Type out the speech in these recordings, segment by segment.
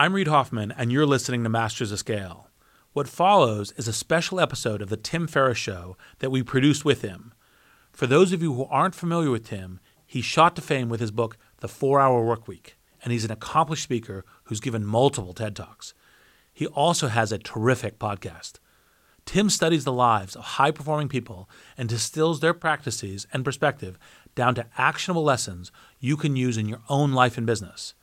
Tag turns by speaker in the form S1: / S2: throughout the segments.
S1: I'm Reid Hoffman, and you're listening to Masters of Scale. What follows is a special episode of The Tim Ferriss Show that we produced with him. For those of you who aren't familiar with Tim, he shot to fame with his book, The Four Hour Workweek, and he's an accomplished speaker who's given multiple TED Talks. He also has a terrific podcast. Tim studies the lives of high performing people and distills their practices and perspective down to actionable lessons you can use in your own life and business.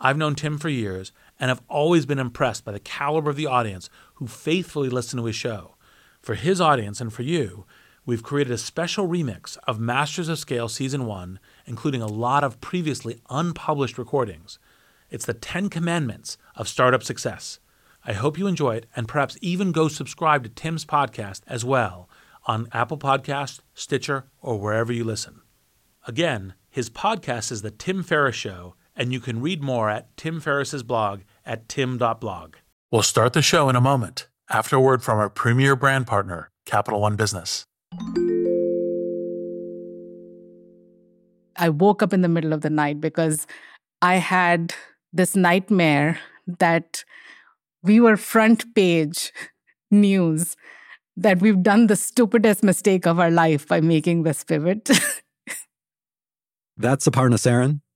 S1: I've known Tim for years and have always been impressed by the caliber of the audience who faithfully listen to his show. For his audience and for you, we've created a special remix of Masters of Scale Season 1, including a lot of previously unpublished recordings. It's the 10 Commandments of Startup Success. I hope you enjoy it and perhaps even go subscribe to Tim's podcast as well on Apple Podcast, Stitcher, or wherever you listen. Again, his podcast is The Tim Ferriss Show, and you can read more at Tim Ferriss's blog at tim.blog. We'll start the show in a moment after a word from our premier brand partner, Capital One Business.
S2: I woke up in the middle of the night because I had this nightmare that we were front page news that we've done the stupidest mistake of our life by making this pivot.
S3: That's Aparna Saran,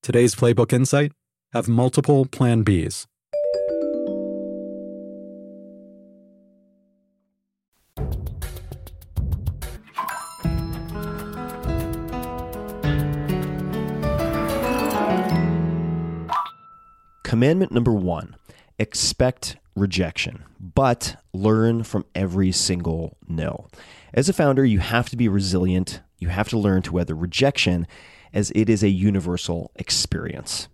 S3: Today's Playbook Insight have multiple Plan Bs.
S4: Commandment number one expect rejection, but learn from every single no. As a founder, you have to be resilient. You have to learn to weather rejection as it is a universal experience.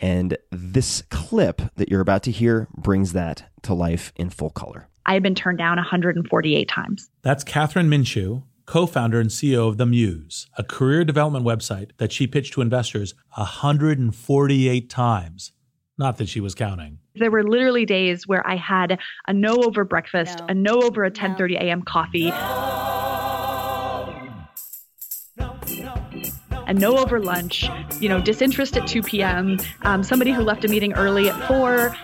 S4: And this clip that you're about to hear brings that to life in full color.
S5: I had been turned down 148 times.
S1: That's Kathryn Minshew, co founder and CEO of The Muse, a career development website that she pitched to investors 148 times. Not that she was counting.
S5: There were literally days where I had a no over breakfast, no. a no over a 10:30 a.m. coffee. A no over lunch, you know, disinterest at 2 p.m., um, somebody who left a meeting early at 4.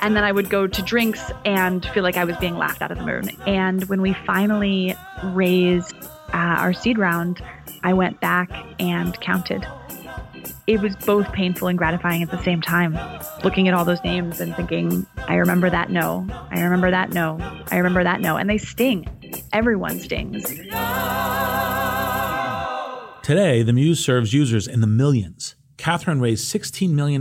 S5: And then I would go to drinks and feel like I was being laughed out of the room. And when we finally raised uh, our seed round, I went back and counted it was both painful and gratifying at the same time. Looking at all those names and thinking, I remember that no, I remember that no, I remember that no. And they sting. Everyone stings.
S1: Today, the Muse serves users in the millions. Kathryn raised $16 million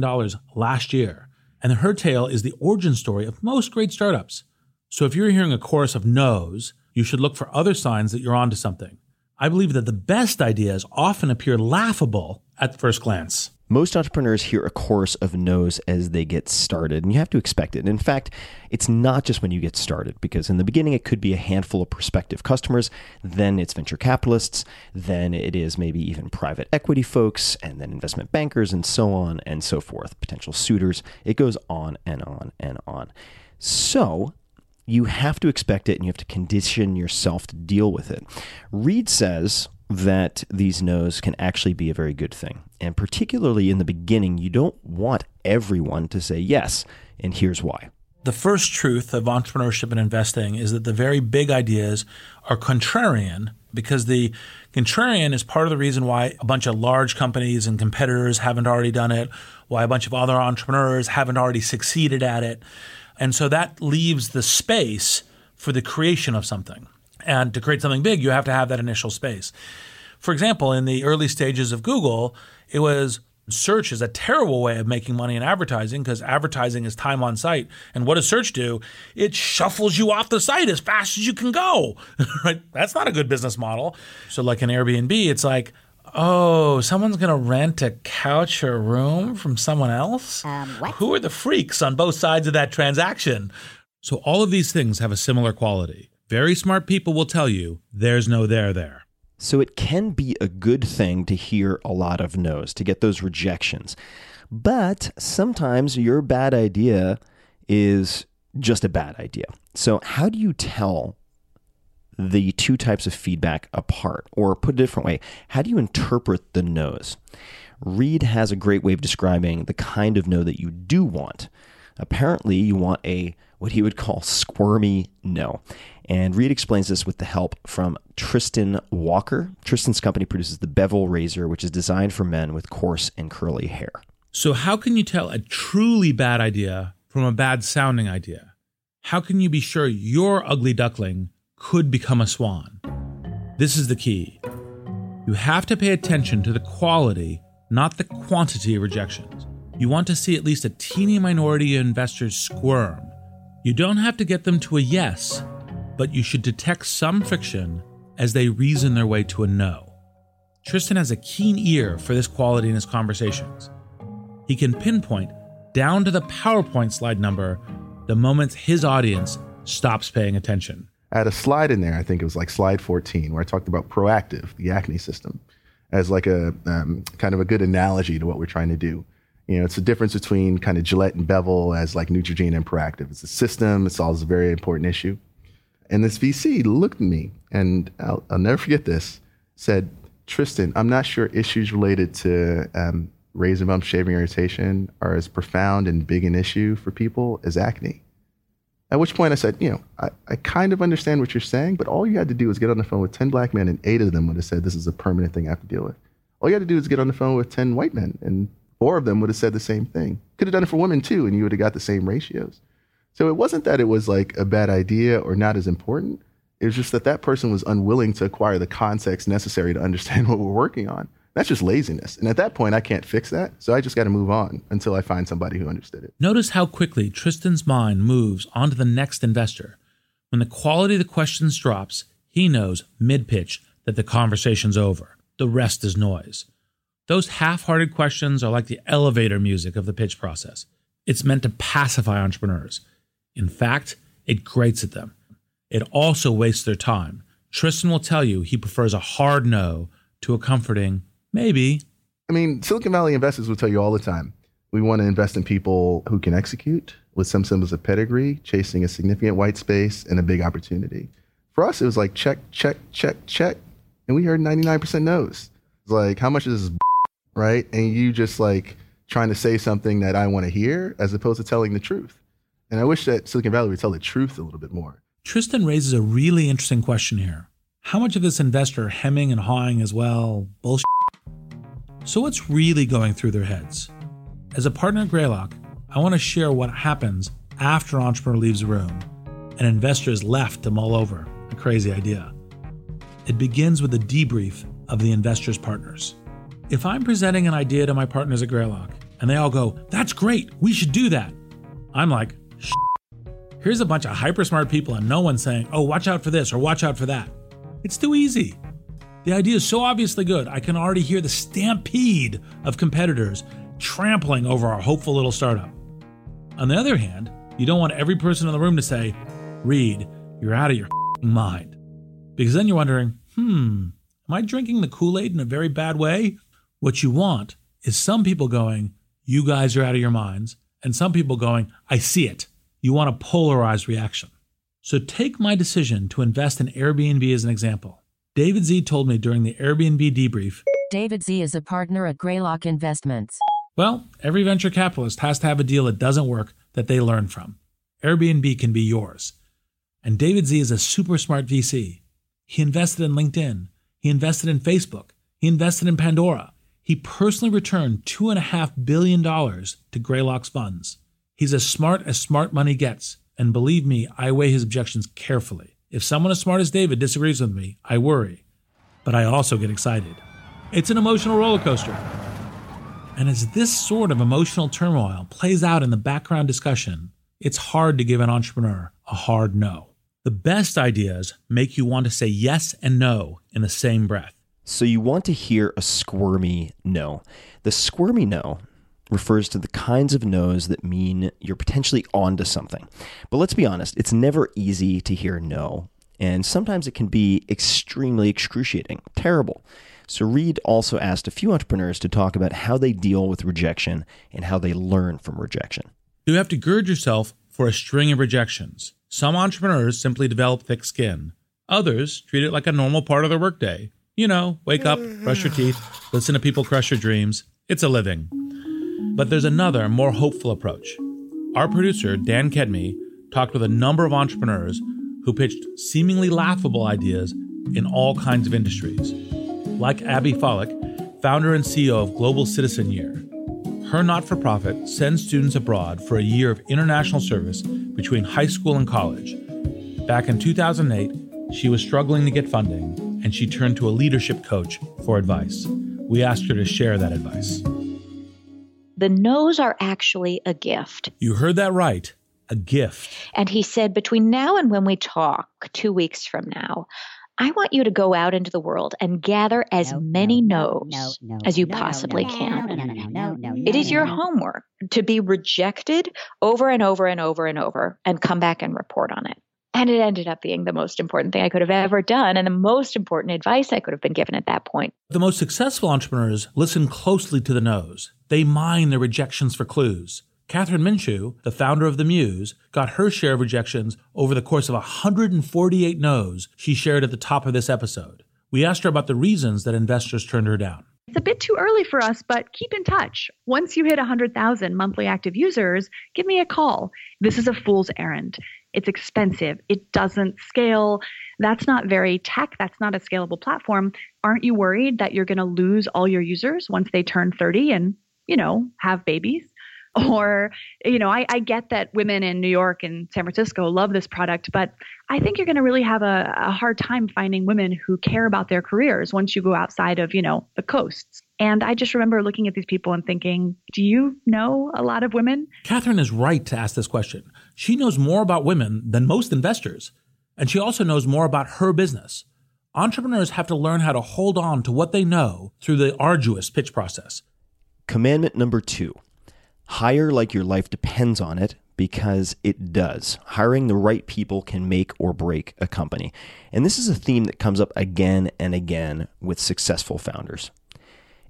S1: last year, and her tale is the origin story of most great startups. So if you're hearing a chorus of no's, you should look for other signs that you're onto something. I believe that the best ideas often appear laughable at first glance.
S4: Most entrepreneurs hear a chorus of no's as they get started, and you have to expect it. In fact, it's not just when you get started, because in the beginning it could be a handful of prospective customers, then it's venture capitalists, then it is maybe even private equity folks, and then investment bankers, and so on and so forth, potential suitors. It goes on and on and on. So, you have to expect it and you have to condition yourself to deal with it. Reid says that these no's can actually be a very good thing. And particularly in the beginning, you don't want everyone to say yes. And here's why.
S1: The first truth of entrepreneurship and investing is that the very big ideas are contrarian because the contrarian is part of the reason why a bunch of large companies and competitors haven't already done it, why a bunch of other entrepreneurs haven't already succeeded at it. And so that leaves the space for the creation of something. And to create something big, you have to have that initial space. For example, in the early stages of Google, it was search is a terrible way of making money in advertising because advertising is time on site. And what does search do? It shuffles you off the site as fast as you can go. right? That's not a good business model. So, like an Airbnb, it's like, oh, someone's going to rent a couch or a room from someone else? Um, Who are the freaks on both sides of that transaction? So, all of these things have a similar quality. Very smart people will tell you there's no there there.
S4: So it can be a good thing to hear a lot of no's, to get those rejections. But sometimes your bad idea is just a bad idea. So, how do you tell the two types of feedback apart? Or put a different way, how do you interpret the no's? Reid has a great way of describing the kind of no that you do want. Apparently, you want a what he would call squirmy no. And Reid explains this with the help from Tristan Walker. Tristan's company produces the Bevel razor, which is designed for men with coarse and curly hair.
S1: So, how can you tell a truly bad idea from a bad sounding idea? How can you be sure your ugly duckling could become a swan? This is the key. You have to pay attention to the quality, not the quantity of rejections. You want to see at least a teeny minority of investors squirm. You don't have to get them to a yes, but you should detect some friction as they reason their way to a no. Tristan has a keen ear for this quality in his conversations. He can pinpoint, down to the PowerPoint slide number, the moments his audience stops paying attention.
S6: I had a slide in there, I think it was like slide 14, where I talked about Proactiv, the acne system, as like a um, kind of a good analogy to what we're trying to do. You know, it's the difference between kind of Gillette and Bevel as like Neutrogena and Proactiv. It's a system, it solves a very important issue. And this VC looked at me, and I'll, I'll never forget this, said, Tristan, I'm not sure issues related to um, razor bump shaving irritation are as profound and big an issue for people as acne. At which point I said, you know, I, I kind of understand what you're saying, but all you had to do was get on the phone with 10 black men, and eight of them would have said, this is a permanent thing I have to deal with. All you had to do is get on the phone with 10 white men, and four of them would have said the same thing. Could have done it for women too, and you would have got the same ratios. So it wasn't that it was like a bad idea or not as important. It was just that that person was unwilling to acquire the context necessary to understand what we're working on. That's just laziness. And at that point, I can't fix that. So I just got to move on until I find somebody who understood it.
S1: Notice how quickly Tristan's mind moves on to the next investor. When the quality of the questions drops, he knows mid pitch that the conversation's over. The rest is noise. Those half hearted questions are like the elevator music of the pitch process. It's meant to pacify entrepreneurs. In fact, it grates at them. It also wastes their time. Tristan will tell you he prefers a hard no to a comforting maybe.
S6: I mean, Silicon Valley investors will tell you all the time we want to invest in people who can execute with some symbols of pedigree, chasing a significant white space and a big opportunity. For us, it was like check, check, check, check. And we heard 99% no's. It's like, how much is this, right? And you just like trying to say something that I want to hear as opposed to telling the truth. And I wish that Silicon Valley would tell the truth a little bit more.
S1: Tristan raises a really interesting question here. How much of this investor hemming and hawing as well bullshit? So, what's really going through their heads? As a partner at Greylock, I want to share what happens after an entrepreneur leaves the room and investor is left to mull over a crazy idea. It begins with a debrief of the investor's partners. If I'm presenting an idea to my partners at Greylock and they all go, That's great, we should do that, I'm like, Here's a bunch of hyper smart people, and no one's saying, oh, watch out for this or watch out for that. It's too easy. The idea is so obviously good, I can already hear the stampede of competitors trampling over our hopeful little startup. On the other hand, you don't want every person in the room to say, Reid, you're out of your mind. Because then you're wondering, hmm, am I drinking the Kool Aid in a very bad way? What you want is some people going, you guys are out of your minds, and some people going, I see it. You want a polarized reaction. So take my decision to invest in Airbnb as an example. David Sze told me during the Airbnb debrief
S7: David Sze is a partner at Greylock Investments.
S1: Well, every venture capitalist has to have a deal that doesn't work that they learn from. Airbnb can be yours. And David Sze is a super smart VC. He invested in LinkedIn. He invested in Facebook. He invested in Pandora. He personally returned $2.5 billion to Greylock's funds. He's as smart as smart money gets. And believe me, I weigh his objections carefully. If someone as smart as David disagrees with me, I worry. But I also get excited. It's an emotional roller coaster. And as this sort of emotional turmoil plays out in the background discussion, it's hard to give an entrepreneur a hard no. The best ideas make you want to say yes and no in the same breath.
S4: So you want to hear a squirmy no. The squirmy no refers to the kinds of no's that mean you're potentially onto something. But let's be honest, it's never easy to hear no. And sometimes it can be extremely excruciating, terrible. So Reid also asked a few entrepreneurs to talk about how they deal with rejection and how they learn from rejection.
S1: You have to gird yourself for a string of rejections. Some entrepreneurs simply develop thick skin. Others treat it like a normal part of their workday. You know, wake up, brush your mm-hmm. teeth, listen to people crush your dreams. It's a living. But there's another, more hopeful approach. Our producer, Dan Kedmi, talked with a number of entrepreneurs who pitched seemingly laughable ideas in all kinds of industries. Like Abby Falik, founder and CEO of Global Citizen Year. Her not for profit sends students abroad for a year of international service between high school and college. Back in 2008, she was struggling to get funding, and she turned to a leadership coach for advice. We asked her to share that advice.
S8: The no's are actually a gift.
S1: You heard that right a gift.
S8: And he said, between now and when we talk, two weeks from now, I want you to go out into the world and gather as
S9: No,
S8: many
S9: no,
S8: no's
S9: no, no,
S8: as you
S9: no, no,
S8: possibly
S9: no,
S8: can.
S9: no, no, no, no, no, no,
S8: It is
S9: no,
S8: your
S9: no.
S8: homework to be rejected over and over and over and over and come back and report on it. And it ended up being the most important thing I could have ever done and the most important advice I could have been given at that point.
S1: The most successful entrepreneurs listen closely to the no's. They mine their rejections for clues. Kathryn Minshew, the founder of The Muse, got her share of rejections over the course of 148 no's she shared at the top of this episode. We asked her about the reasons that investors turned her down.
S5: It's a bit too early for us, but keep in touch. Once you hit 100,000 monthly active users, give me a call. This is a fool's errand. It's expensive. It doesn't scale. That's not very tech. That's not a scalable platform. Aren't you worried that you're going to lose all your users once they turn 30 and, you know, have babies? Or, you know, I, I get that women in New York and San Francisco love this product, but I think you're going to really have a, a hard time finding women who care about their careers once you go outside of, you know, the coasts. And I just remember looking at these people and thinking, do you know a lot of women?
S1: Kathryn is right to ask this question. She knows more about women than most investors, and she also knows more about her business. Entrepreneurs have to learn how to hold on to what they know through the arduous pitch process.
S4: Commandment number two hire like your life depends on it because it does. Hiring the right people can make or break a company. And this is a theme that comes up again and again with successful founders.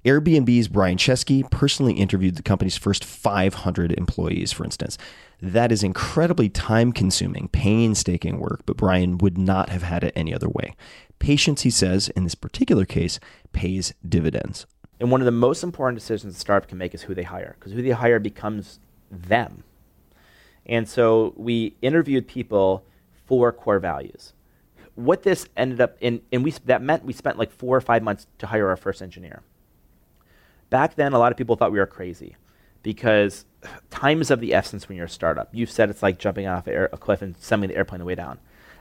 S4: Airbnb's Brian Chesky personally interviewed the company's first 500 employees, for instance. That is incredibly time consuming, painstaking work, but Brian would not have had it any other way. Patience, he says, in this particular case, pays dividends.
S10: And one of the most important decisions a startup can make is who they hire, because who they hire becomes them. And so we interviewed people for core values. What this ended up in, and we that meant we spent like four or five months to hire our first engineer. Back then, a lot of people thought we were crazy because time is of the essence when you're a startup. You said it's like jumping off air, a cliff and sending the airplane the way down.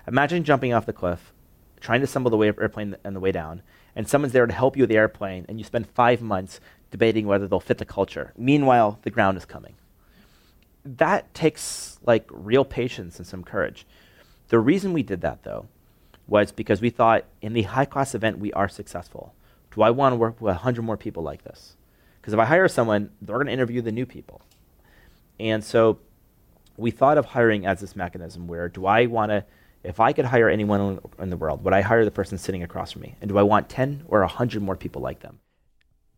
S10: Imagine jumping off the cliff, trying to assemble the way, airplane on the way down, and someone's there to help you with the airplane, and you spend five months debating whether they'll fit the culture. Meanwhile, the ground is coming. That takes like real patience and some courage. The reason we did that, though, was because we thought in the high class event we are successful. Do I want to work with 100 more people like this? Because if I hire someone, they're going to interview the new people. And so we thought of hiring as this mechanism where do I want to, if I could hire anyone in the world, would I hire the person sitting across from me? And do I want 10 or 100 more people like them?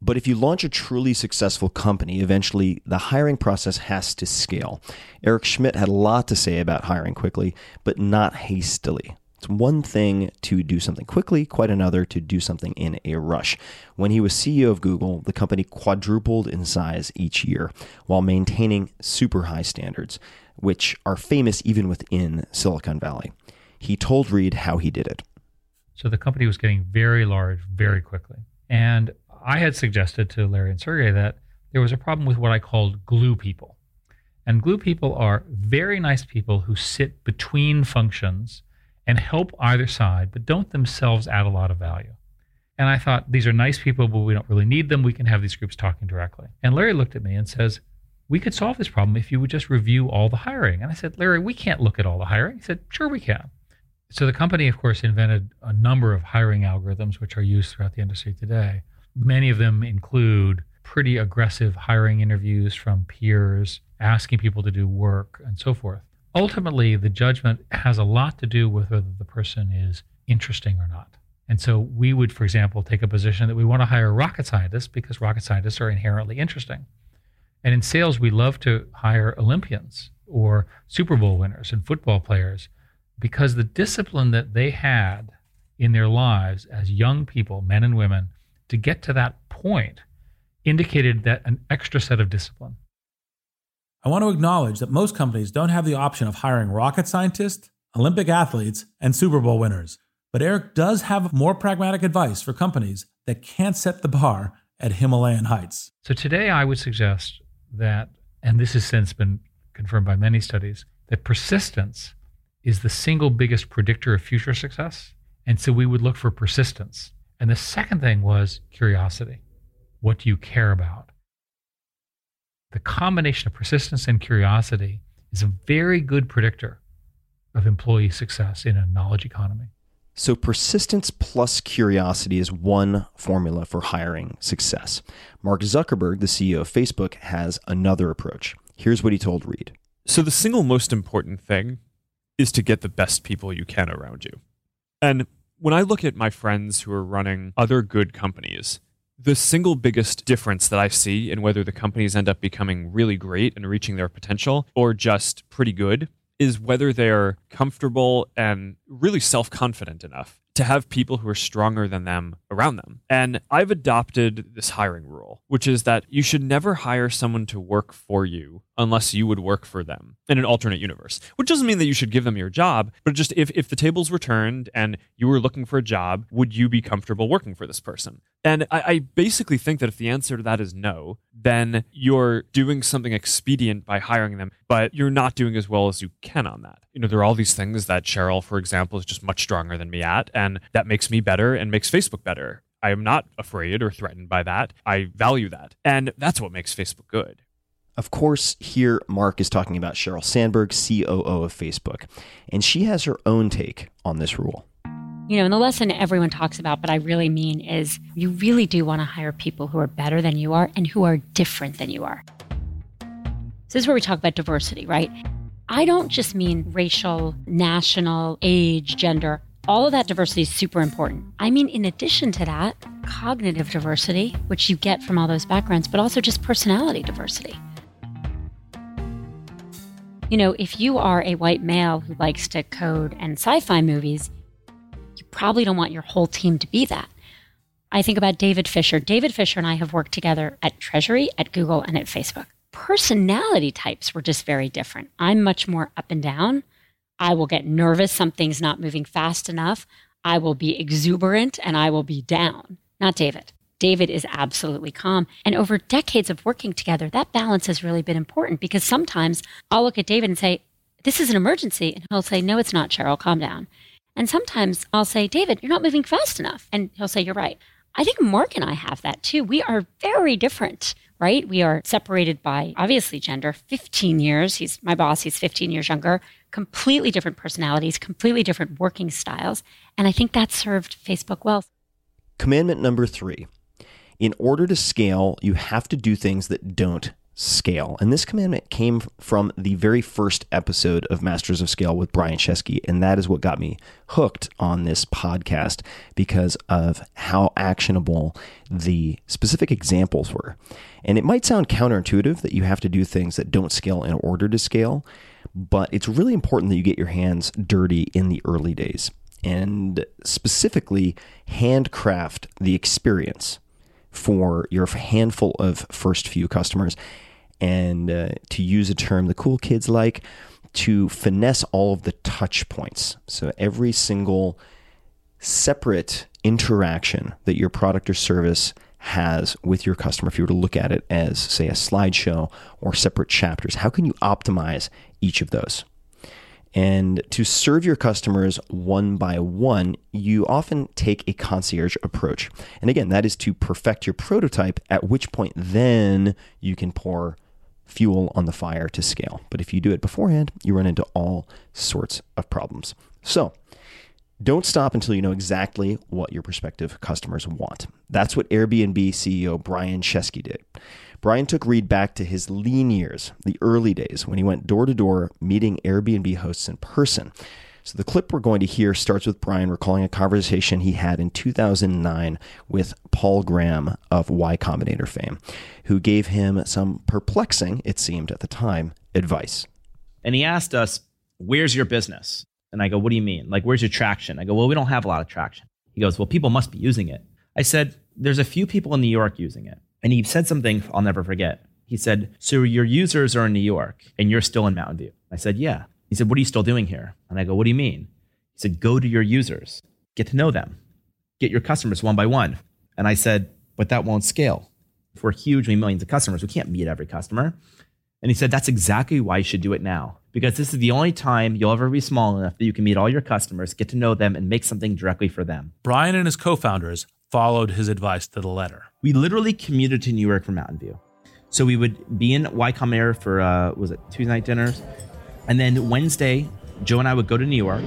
S4: But if you launch a truly successful company, eventually the hiring process has to scale. Eric Schmidt had a lot to say about hiring quickly, but not hastily. It's one thing to do something quickly, quite another to do something in a rush. When he was CEO of Google, the company quadrupled in size each year while maintaining super high standards, which are famous even within Silicon Valley. He told Reid how he did it.
S9: So the company was getting very large very quickly. And I had suggested to Larry and Sergey that there was a problem with what I called glue people. And glue people are very nice people who sit between functions and help either side, but don't themselves add a lot of value. And I thought, these are nice people, but we don't really need them. We can have these groups talking directly. And Larry looked at me and says, We could solve this problem if you would just review all the hiring. And I said, Larry, we can't look at all the hiring. He said, Sure, we can. So the company, of course, invented a number of hiring algorithms which are used throughout the industry today. Many of them include pretty aggressive hiring interviews from peers, asking people to do work, and so forth. Ultimately, the judgment has a lot to do with whether the person is interesting or not. And so we would, for example, take a position that we want to hire rocket scientists because rocket scientists are inherently interesting. And in sales, we love to hire Olympians or Super Bowl winners and football players because the discipline that they had in their lives as young people, men and women, to get to that point indicated that an extra set of discipline.
S1: I want to acknowledge that most companies don't have the option of hiring rocket scientists, Olympic athletes, and Super Bowl winners. But Eric does have more pragmatic advice for companies that can't set the bar at Himalayan heights.
S9: So today I would suggest that, and this has since been confirmed by many studies, that persistence is the single biggest predictor of future success. And so we would look for persistence. And the second thing was curiosity. What do you care about? The combination of persistence and curiosity is a very good predictor of employee success in a knowledge economy.
S4: So, persistence plus curiosity is one formula for hiring success. Mark Zuckerberg, the CEO of Facebook, has another approach. Here's what he told Reid.
S11: So, the single most important thing is to get the best people you can around you. And when I look at my friends who are running other good companies, the single biggest difference that I see in whether the companies end up becoming really great and reaching their potential or just pretty good is whether they're comfortable and really self confident enough to have people who are stronger than them around them. And I've adopted this hiring rule, which is that you should never hire someone to work for you unless you would work for them in an alternate universe. Which doesn't mean that you should give them your job, but just if, if the tables were turned and you were looking for a job, would you be comfortable working for this person? And I, I basically think that if the answer to that is no, then you're doing something expedient by hiring them, but you're not doing as well as you can on that. You know, there are all these things that Sheryl, for example, is just much stronger than me at, and that makes me better and makes Facebook better. I am not afraid or threatened by that. I value that. And that's what makes Facebook good.
S4: Of course, here Mark is talking about Sheryl Sandberg, COO of Facebook, and she has her own take on this rule.
S12: You know, and the lesson everyone talks about, but I really mean is you really do want to hire people who are better than you are and who are different than you are. So this is where we talk about diversity, right? I don't just mean racial, national, age, gender. All of that diversity is super important. I mean, in addition to that, cognitive diversity, which you get from all those backgrounds, but also just personality diversity. You know, if you are a white male who likes to code and sci fi movies, you probably don't want your whole team to be that. I think about David Fischer. David Fischer and I have worked together at Treasury, at Google, and at Facebook. Personality types were just very different. I'm much more up and down. I will get nervous, something's not moving fast enough. I will be exuberant and I will be down. Not David. David is absolutely calm. And over decades of working together, that balance has really been important because sometimes I'll look at David and say, This is an emergency. And he'll say, No, it's not, Sheryl, calm down. And sometimes I'll say, David, you're not moving fast enough. And he'll say, You're right. I think Mark and I have that too. We are very different, right? We are separated by obviously gender, 15 years. He's my boss, he's 15 years younger, completely different personalities, completely different working styles. And I think that served Facebook well.
S4: Commandment number three In order to scale, you have to do things that don't scale. And this commandment came from the very first episode of Masters of Scale with Brian Chesky. And that is what got me hooked on this podcast because of how actionable the specific examples were. And it might sound counterintuitive that you have to do things that don't scale in order to scale, but it's really important that you get your hands dirty in the early days and specifically handcraft the experience for your handful of first few customers and uh, to use a term the cool kids like, to finesse all of the touch points. So every single separate interaction that your product or service has with your customer, if you were to look at it as, say, a slideshow or separate chapters, how can you optimize each of those? And to serve your customers one by one, you often take a concierge approach. And again, that is to perfect your prototype, at which point then you can pour fuel on the fire to scale. But if you do it beforehand, you run into all sorts of problems. So, don't stop until you know exactly what your prospective customers want. That's what Airbnb CEO Brian Chesky did. Brian took Reid back to his lean years, the early days when he went door to door meeting Airbnb hosts in person. So the clip we're going to hear starts with Brian recalling a conversation he had in 2009 with Paul Graham of Y Combinator fame, who gave him some perplexing, it seemed at the time, advice.
S10: And he asked us, Where's your business? And I go, What do you mean? Like, where's your traction? I go, Well, we don't have a lot of traction. He goes, Well, people must be using it. I said, There's a few people in New York using it. And he said something I'll never forget. He said, So your users are in New York and you're still in Mountain View? I said, Yeah. He said, What are you still doing here? And I go, What do you mean? He said, Go to your users, get to know them, get your customers one by one. And I said, But that won't scale. If we're huge, we millions of customers, we can't meet every customer. And he said, That's exactly why you should do it now. Because this is the only time you'll ever be small enough that you can meet all your customers, get to know them, and make something directly for them.
S1: Brian and his co founders followed his advice to the letter.
S10: We literally commuted to New York from Mountain View. So we would be in Y Combinator for, uh, was it Tuesday night dinners? And then Wednesday, Joe and I would go to New York.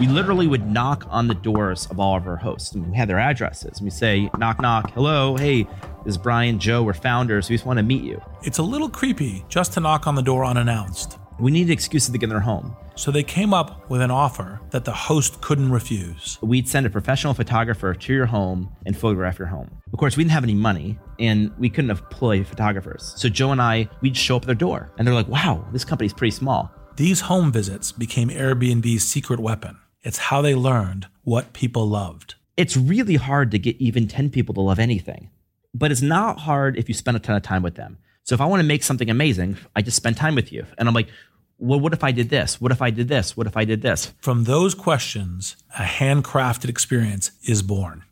S10: We literally would knock on the doors of all of our hosts. And we had their addresses. We say, knock, knock, hello, hey, this is Brian, Joe, we're founders. We just want to meet you.
S1: It's a little creepy just to knock on the door unannounced.
S10: We needed excuses to get in their home.
S1: So they came up with an offer that the host couldn't refuse.
S10: We'd send a professional photographer to your home and photograph your home. Of course, we didn't have any money and we couldn't employ photographers. So Joe and I, we'd show up at their door and they're like, wow, this company's pretty small.
S1: These home visits became Airbnb's secret weapon. It's how they learned what people loved.
S10: It's really hard to get even 10 people to love anything, but it's not hard if you spend a ton of time with them. So if I want to make something amazing, I just spend time with you. And I'm like, well, what if I did this? What if I did this? What if I did this?
S1: From those questions, a handcrafted experience is born.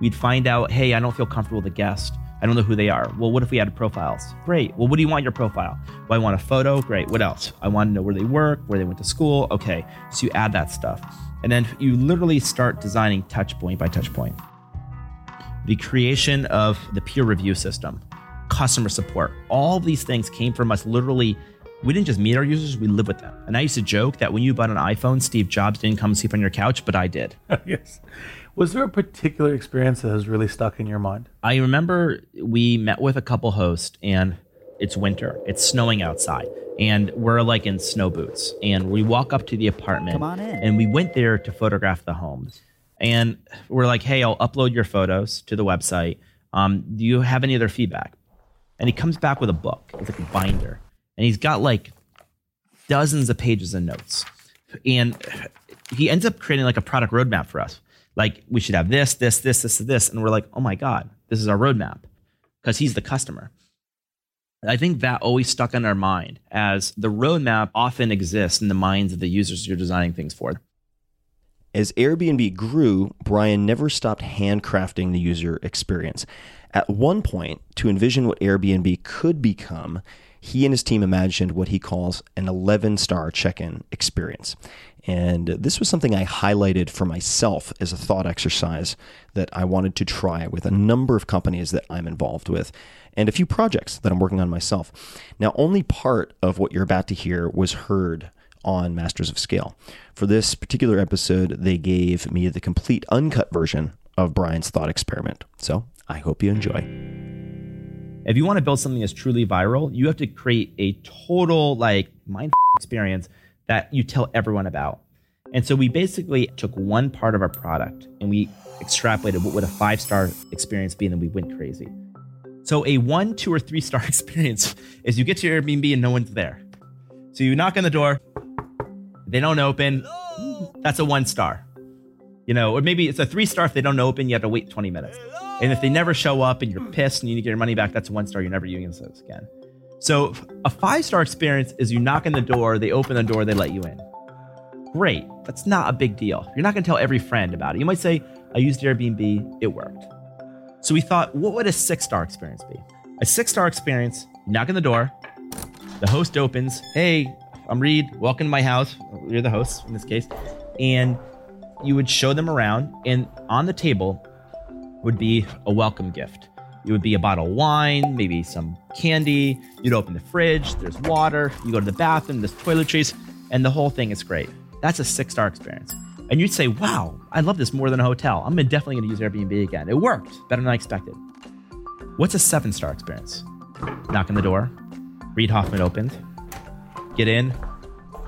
S10: We'd find out, hey, I don't feel comfortable with a guest. I don't know who they are. Well, what if we added profiles? Great. Well, what do you want your profile? Well, I want a photo. Great. What else? I want to know where they work, where they went to school. Okay. So you add that stuff. And then you literally start designing touch point by touch point. The creation of the peer review system, customer support, all these things came from us literally. We didn't just meet our users, we live with them. And I used to joke that when you bought an iPhone, Steve Jobs didn't come sleep on your couch, but I did.
S1: yes. Was there a particular experience that has really stuck in your mind?
S10: I remember we met with a couple hosts and it's winter. It's snowing outside. And we're like in snow boots. And we walk up to the apartment.
S13: Come on in.
S10: And we went there to photograph the homes. And we're like, hey, I'll upload your photos to the website. Um, do you have any other feedback? And he comes back with a book. It's like a binder. And he's got like dozens of pages of notes. And he ends up creating like a product roadmap for us like we should have this, this, this, this, this. And we're like, oh my God, this is our roadmap because he's the customer. I think that always stuck in our mind as the roadmap often exists in the minds of the users you're designing things for.
S4: As Airbnb grew, Brian never stopped handcrafting the user experience. At one point, to envision what Airbnb could become, he and his team imagined what he calls an 11 star check in experience. And this was something I highlighted for myself as a thought exercise that I wanted to try with a number of companies that I'm involved with and a few projects that I'm working on myself. Now, only part of what you're about to hear was heard on Masters of Scale. For this particular episode, they gave me the complete uncut version of Brian's thought experiment. So I hope you enjoy.
S10: If you want to build something that's truly viral, you have to create a total like mind experience that you tell everyone about. And so we basically took one part of our product and we extrapolated what would a five star experience be, and then we went crazy. So a one, two, or three star experience is you get to your Airbnb and no one's there. So you knock on the door, they don't open. That's a one star. You know, or maybe it's a three star if they don't open, you have to wait 20 minutes. And if they never show up and you're pissed and you need to get your money back, that's a one star. You're never using this again. So a five star experience is you knock on the door, they open the door, they let you in. Great. That's not a big deal. You're not going to tell every friend about it. You might say, I used Airbnb, it worked. So we thought, what would a six star experience be? A six star experience, you knock on the door, the host opens, hey, I'm Reid, welcome to my house. You're the host in this case. And you would show them around, and on the table would be a welcome gift. It would be a bottle of wine, maybe some candy. You'd open the fridge, there's water. You go to the bathroom, there's toiletries, and the whole thing is great. That's a six star experience. And you'd say, wow, I love this more than a hotel. I'm definitely going to use Airbnb again. It worked better than I expected. What's a seven star experience? Knock on the door. Reid Hoffman opened. Get in.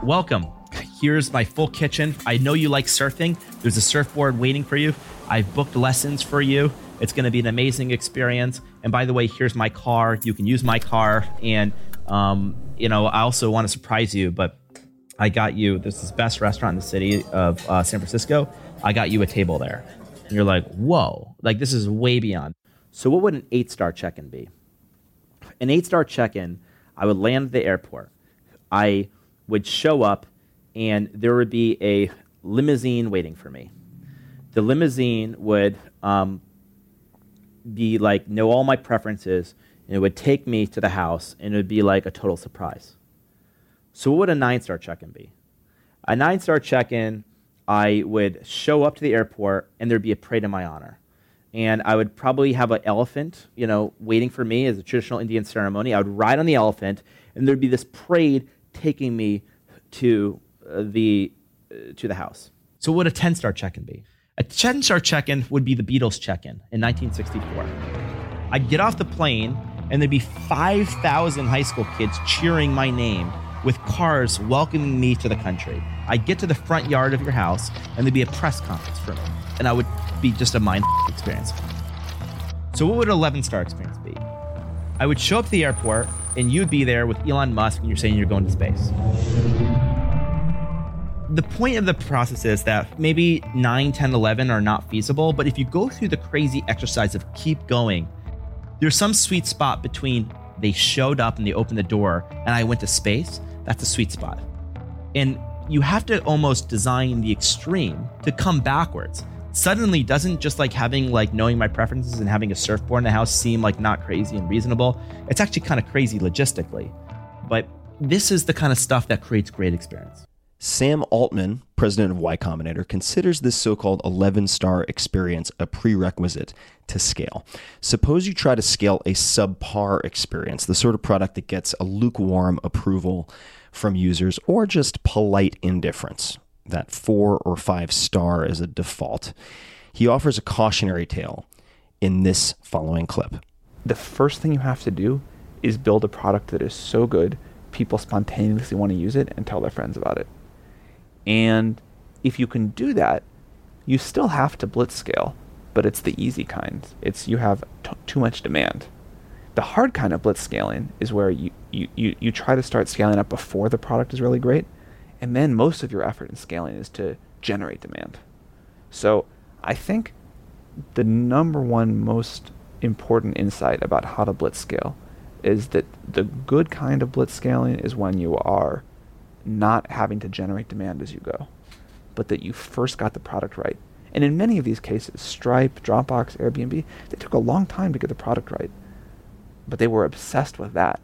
S10: Welcome. Here's my full kitchen. I know you like surfing. There's a surfboard waiting for you. I've booked lessons for you. It's going to be an amazing experience. And by the way, here's my car. You can use my car. And, um, you know, I also want to surprise you, but I got you, this is the best restaurant in the city of uh, San Francisco. I got you a table there. And you're like, whoa, like this is way beyond. So, what would an eight star check in be? An eight star check in, I would land at the airport. I would show up, and there would be a limousine waiting for me. The limousine would um, be like, know all my preferences, and it would take me to the house, and it would be like a total surprise. So, what would a nine star check in be? A nine star check in, I would show up to the airport and there'd be a parade in my honor. And I would probably have an elephant, you know, waiting for me as a traditional Indian ceremony. I would ride on the elephant and there'd be this parade taking me to uh, the, uh, to the house. So, what a 10 star check in be? A 10 star check in would be the Beatles check in in 1964. I'd get off the plane and there'd be 5,000 high school kids cheering my name with cars welcoming me to the country. I'd get to the front yard of your house and there'd be a press conference for me. And I would be just a mind experience. So, what would an 11 star experience be? I would show up to the airport and you'd be there with Elon Musk and you're saying you're going to space. The point of the process is that maybe 9, 10, 11 are not feasible, but if you go through the crazy exercise of keep going, there's some sweet spot between they showed up and they opened the door and I went to space that's a sweet spot. And you have to almost design the extreme to come backwards. Suddenly doesn't just like having like knowing my preferences and having a surfboard in the house seem like not crazy and reasonable. It's actually kind of crazy logistically. But this is the kind of stuff that creates great experience.
S4: Sam Altman, president of Y Combinator, considers this so called 11 star experience a prerequisite to scale. Suppose you try to scale a subpar experience, the sort of product that gets a lukewarm approval from users or just polite indifference, that four or five star is a default. He offers a cautionary tale in this following clip.
S13: The first thing you have to do is build a product that is so good people spontaneously want to use it and tell their friends about it. And if you can do that, you still have to blitz scale, but it's the easy kind. It's you have t- too much demand. The hard kind of blitz scaling is where you, you, you, you try to start scaling up before the product is really great, and then most of your effort in scaling is to generate demand. So I think the number one most important insight about how to blitz scale is that the good kind of blitz scaling is when you are not having to generate demand as you go, but that you first got the product right. And in many of these cases, Stripe, Dropbox, Airbnb, they took a long time to get the product right, but they were obsessed with that.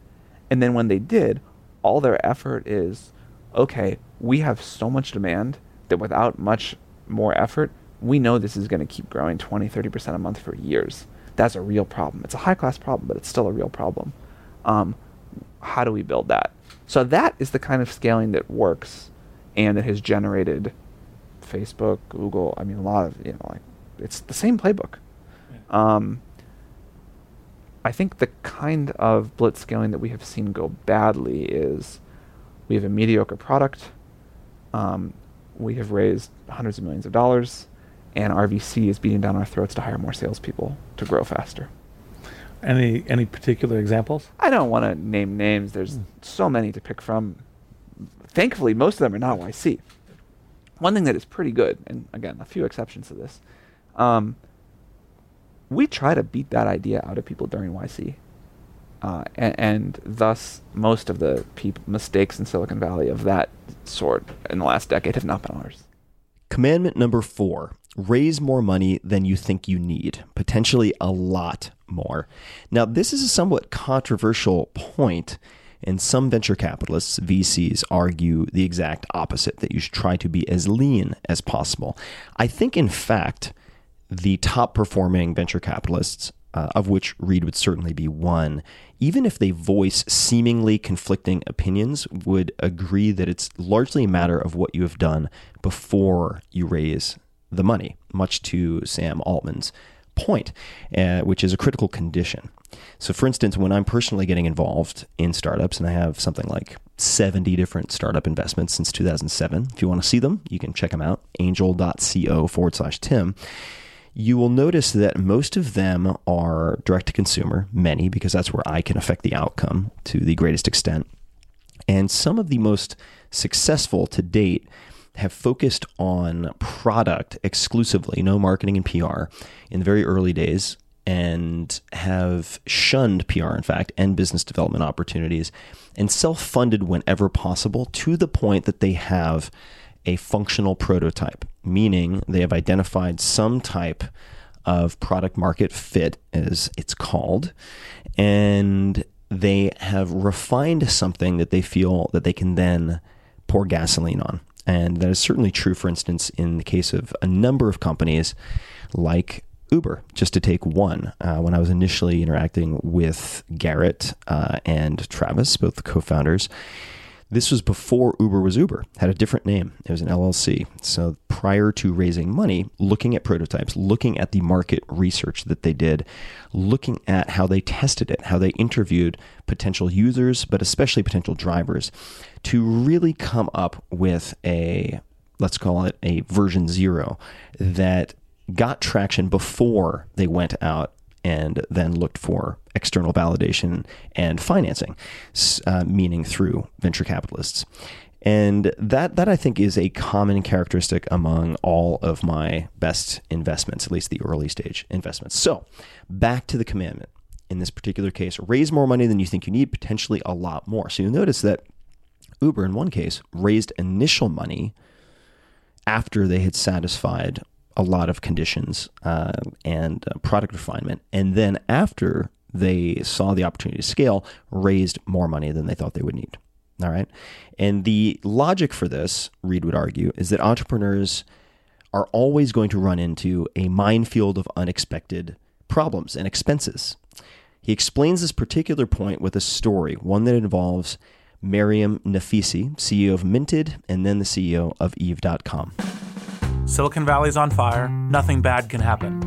S13: And then when they did, all their effort is okay, we have so much demand that without much more effort, we know this is going to keep growing 20, 30% a month for years. That's a real problem. It's a high class problem, but it's still a real problem. Um, how do we build that? So that is the kind of scaling that works and that has generated Facebook, Google, I mean a lot of, you know, like it's the same playbook. Um, I think the kind of blitz scaling that we have seen go badly is we have a mediocre product. Um, we have raised hundreds of millions of dollars, and RVC is beating down our throats to hire more salespeople to grow faster.
S1: Any any particular examples?
S13: I don't want to name names. There's so many to pick from. Thankfully, most of them are not YC. One thing that is pretty good, and again, a few exceptions to this, um, we try to beat that idea out of people during YC. Uh, and, and, thus, most of the peop- mistakes in Silicon Valley of that sort in the last decade have not been ours.
S4: Commandment number four raise more money than you think you need, potentially a lot more. Now, this is a somewhat controversial point, and some venture capitalists, VCs, argue the exact opposite that you should try to be as lean as possible. I think, in fact, the top performing venture capitalists, uh, of which Reid would certainly be one, even if they voice seemingly conflicting opinions, would agree that it's largely a matter of what you have done before you raise the money, much to Sam Altman's point, uh, which is a critical condition. So, for instance, when I'm personally getting involved in startups, and I have something like 70 different startup investments since 2007, if you want to see them, you can check them out angel.co forward slash Tim you will notice that most of them are direct to consumer, many, because that's where I can affect the outcome to the greatest extent. And some of the most successful to date have focused on product exclusively, no marketing and PR in the very early days, and have shunned PR, in fact, and business development opportunities, and self funded whenever possible to the point that they have a functional prototype, meaning they have identified some type of product market fit, as it's called, and they have refined something that they feel that they can then pour gasoline on. And that is certainly true, for instance, in the case of a number of companies like Uber, just to take one. Uh, when I was initially interacting with Garrett uh, and Travis, both the co founders, this was before Uber was Uber, had a different name. It was an LLC. So prior to raising money, looking at prototypes, looking at the market research that they did, looking at how they tested it, how they interviewed potential users, but especially potential drivers, to really come up with a, let's call it a version zero that got traction before they went out and then looked for external validation and financing, uh, meaning through venture capitalists. And that, that I think is a common characteristic among all of my best investments, at least the early stage investments. So, back to the commandment. In this particular case, raise more money than you think you need, potentially a lot more. So, you'll notice that Uber, in one case, raised initial money after they had satisfied a lot of conditions uh, and uh, product refinement. And then after they saw the opportunity to scale, raised more money than they thought they would need. All right. And the logic for this, Reid would argue, is that entrepreneurs are always going to run into a minefield of unexpected problems and expenses. He explains this particular point with a story, one that involves Mariam Naficy, CEO of Minted, and then the CEO of Eve.com.
S1: Silicon Valley's on fire, nothing bad can happen.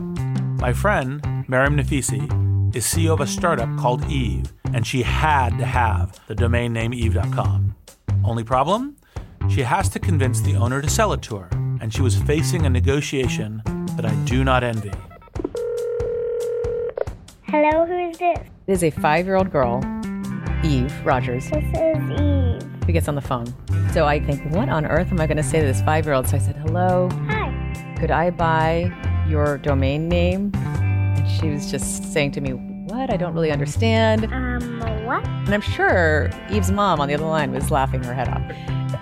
S1: My friend, Mariam Naficy, is CEO of a startup called Eve, and she had to have the domain name eve.com. Only problem? She has to convince the owner to sell it to her, and she was facing a negotiation that I do not envy.
S14: Hello, who is this?
S15: It is a five year old girl, Eve Rogers.
S14: This is Eve.
S15: Who gets on the phone. So I think, what on earth am I going to say to this five year old? So I said, hello.
S14: Hi.
S15: Could I buy your domain name? And she was just saying to me, what? I don't really understand.
S14: Um, what?
S15: And I'm sure Eve's mom on the other line was laughing her head off.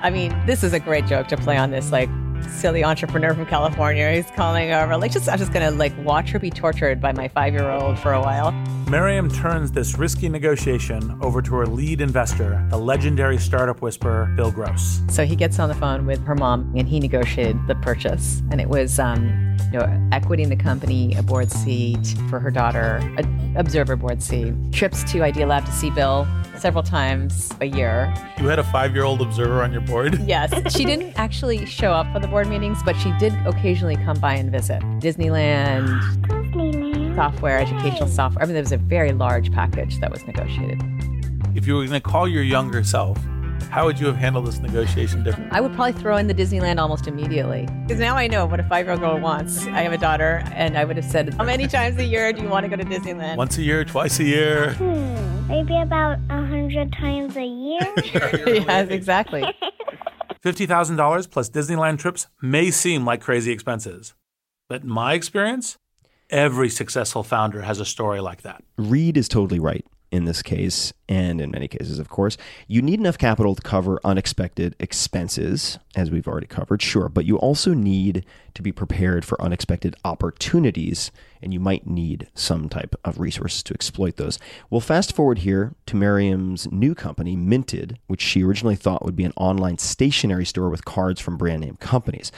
S15: I mean, this is a great joke to play on this, like, silly entrepreneur from California. He's calling over. Like, just I'm just gonna like watch her be tortured by my five year old for a while.
S1: Mariam turns this risky negotiation over to her lead investor, the legendary startup whisperer Bill Gross.
S15: So he gets on the phone with her mom, and he negotiated the purchase, and it was, um, you know, equity in the company, a board seat for her daughter, a observer board seat, trips to Idealab to see Bill several times a year.
S1: You had a five year old observer on your board?
S15: Yes, she didn't actually show up for the the board meetings, but she did occasionally come by and visit Disneyland, Disneyland. software, educational software. I mean, there was a very large package that was negotiated.
S1: If you were going to call your younger self, how would you have handled this negotiation differently?
S15: I would probably throw in the Disneyland almost immediately. Because now I know what a five year old girl wants. I have a daughter, and I would have said, How many times a year do you want to go to Disneyland?
S1: Once a year, twice a year.
S14: Hmm, maybe about a hundred times a year.
S15: yes, exactly.
S1: $50,000 plus Disneyland trips may seem like crazy expenses. But in my experience, every successful founder has a story like that.
S4: Reid is totally right in this case, and in many cases, of course. You need enough capital to cover unexpected expenses, as we've already covered, sure, but you also need to be prepared for unexpected opportunities, and you might need some type of resources to exploit those. We'll fast forward here to Mariam's new company, Minted, which she originally thought would be an online stationery store with cards from brand name companies.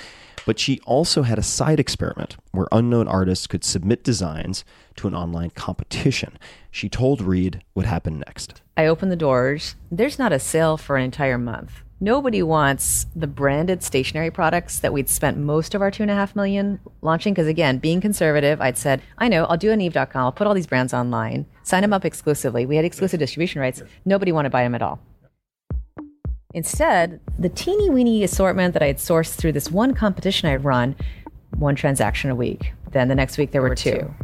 S4: But she also had a side experiment where unknown artists could submit designs to an online competition. She told Reid what happened next.
S15: I open the doors. There's not a sale for an entire month. Nobody wants the branded stationery products that we'd spent most of our two and a half million launching. Because again, being conservative, I'd said, I know, I'll do an Eve.com. I'll put all these brands online, sign them up exclusively. We had exclusive distribution rights. Nobody wanted to buy them at all. Instead, the teeny weeny assortment that I had sourced through this one competition I'd run, one transaction a week. Then the next week there were two.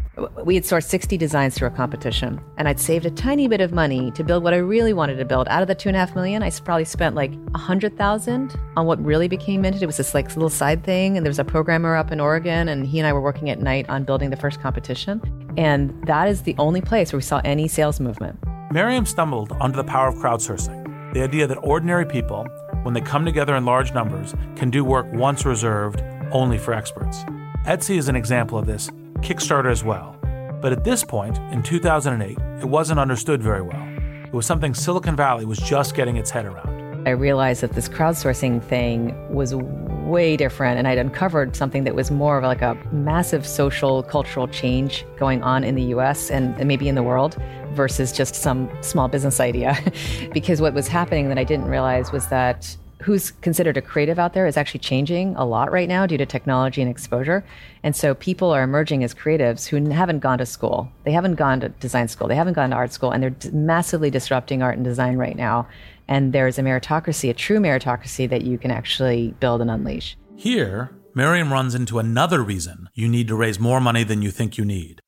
S15: We had sourced 60 designs through a competition, and I'd saved a tiny bit of money to build what I really wanted to build. Out of the two and a half million, I probably spent like a hundred thousand on what really became Minted. It was this like little side thing, and there was a programmer up in Oregon, and he and I were working at night on building the first competition. And that is the only place where we saw any sales movement.
S1: Mariam stumbled onto the power of crowdsourcing the idea that ordinary people, when they come together in large numbers, can do work once reserved only for experts. Etsy is an example of this, Kickstarter as well. But at this point, in 2008, it wasn't understood very well. It was something Silicon Valley was just getting its head around.
S15: I realized that this crowdsourcing thing was way different, and I'd uncovered something that was more of like a massive social, cultural change going on in the US and, maybe in the world versus just some small business idea. because what was happening that I didn't realize was that who's considered a creative out there is actually changing a lot right now due to technology and exposure. And so people are emerging as creatives who haven't gone to school. They haven't gone to design school. They haven't gone to art school. And they're massively disrupting art and design right now. And there's a meritocracy, a true meritocracy that you can actually build and unleash.
S1: Here, Mariam runs into another reason you need to raise more money than you think you need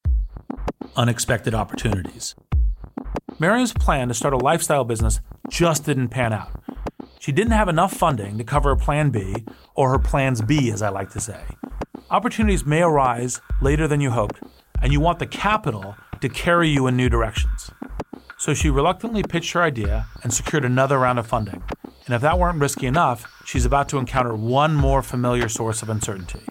S1: unexpected opportunities. Mariam's plan to start a lifestyle business just didn't pan out. She didn't have enough funding to cover her plan B, or her plans B, as I like to say. Opportunities may arise later than you hoped, and you want the capital to carry you in new directions. So she reluctantly pitched her idea and secured another round of funding. And if that weren't risky enough, she's about to encounter one more familiar source of uncertainty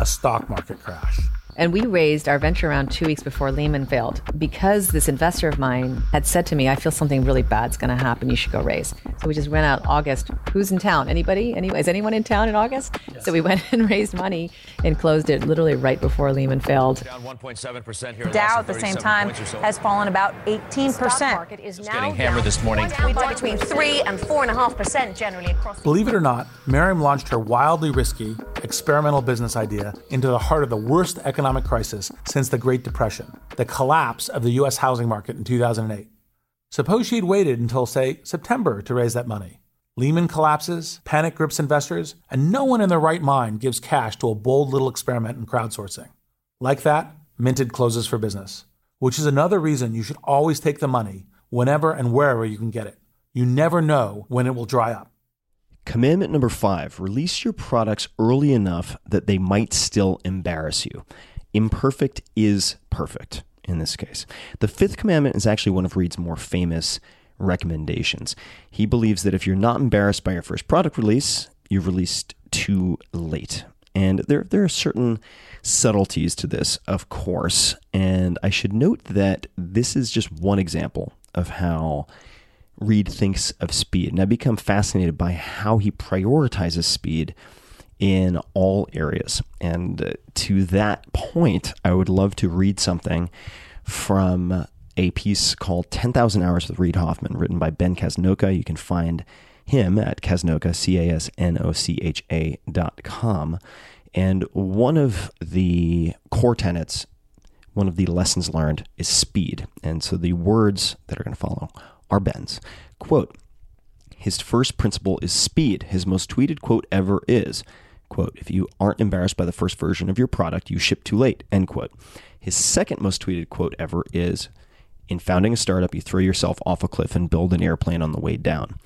S1: a stock market crash.
S15: And we raised our venture round two weeks before Lehman failed because this investor of mine had said to me, I feel something really bad's going to happen. You should go raise. So we just went out August. Who's in town? Anybody? Any, is anyone in town in August? Yes. So we went and raised money and closed it literally right before Lehman failed.
S16: Down 1.7% here.
S17: Dow at the same time has fallen about 18%.
S16: Stock market is now getting hammered this morning.
S17: We're down between 3 and 4.5% generally across
S1: Believe it or not, Mariam launched her wildly risky, experimental business idea into the heart of the worst economic crisis since the Great Depression, the collapse of the U.S. housing market in 2008. Suppose she'd waited until, say, September to raise that money. Lehman collapses, panic grips investors, and no one in their right mind gives cash to a bold little experiment in crowdsourcing. Like that, Minted closes for business, which is another reason you should always take the money whenever and wherever you can get it. You never know when it will dry up.
S4: Commandment number five release your products early enough that they might still embarrass you. Imperfect is perfect in this case. The fifth commandment is actually one of Reid's more famous recommendations. He believes that if you're not embarrassed by your first product release, you've released too late. And there, there are certain subtleties to this, of course. And I should note that this is just one example of how Reid thinks of speed. And I become fascinated by how he prioritizes speed in all areas. And uh, to that point, I would love to read something from a piece called 10,000 Hours with Reid Hoffman, written by Ben Casnocha. You can find him at Casnocha, C A S N O C H A dot com. And one of the core tenets, one of the lessons learned is speed. And so the words that are going to follow are Ben's. Quote, his first principle is speed. His most tweeted quote ever is, quote, if you aren't embarrassed by the first version of your product, you ship too late, end quote. His second most tweeted quote ever is, in founding a startup, you throw yourself off a cliff and build an airplane on the way down.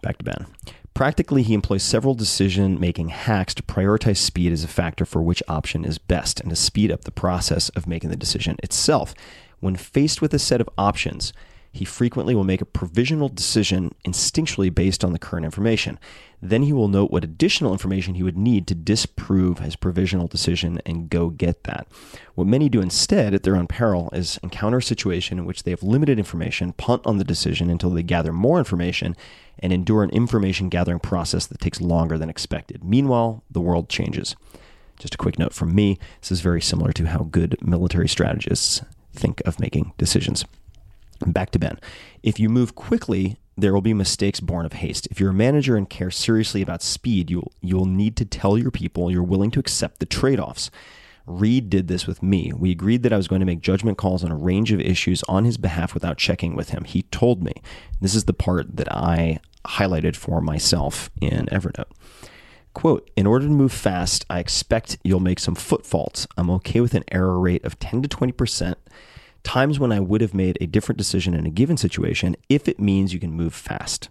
S4: Back to Ben. Practically, he employs several decision making hacks to prioritize speed as a factor for which option is best and to speed up the process of making the decision itself. When faced with a set of options, he frequently will make a provisional decision instinctually based on the current information. Then he will note what additional information he would need to disprove his provisional decision and go get that. What many do instead, at their own peril, is encounter a situation in which they have limited information, punt on the decision until they gather more information, and endure an information gathering process that takes longer than expected. Meanwhile, the world changes. Just a quick note from me this is very similar to how good military strategists think of making decisions. Back to Ben. If you move quickly, there will be mistakes born of haste. If you're a manager and care seriously about speed, you'll you'll need to tell your people you're willing to accept the trade-offs. Reid did this with me. We agreed that I was going to make judgment calls on a range of issues on his behalf without checking with him. He told me. This is the part that I highlighted for myself in Evernote. Quote, in order to move fast, I expect you'll make some foot faults. I'm okay with an error rate of 10 to 20% times when I would have made a different decision in a given situation if it means you can move fast.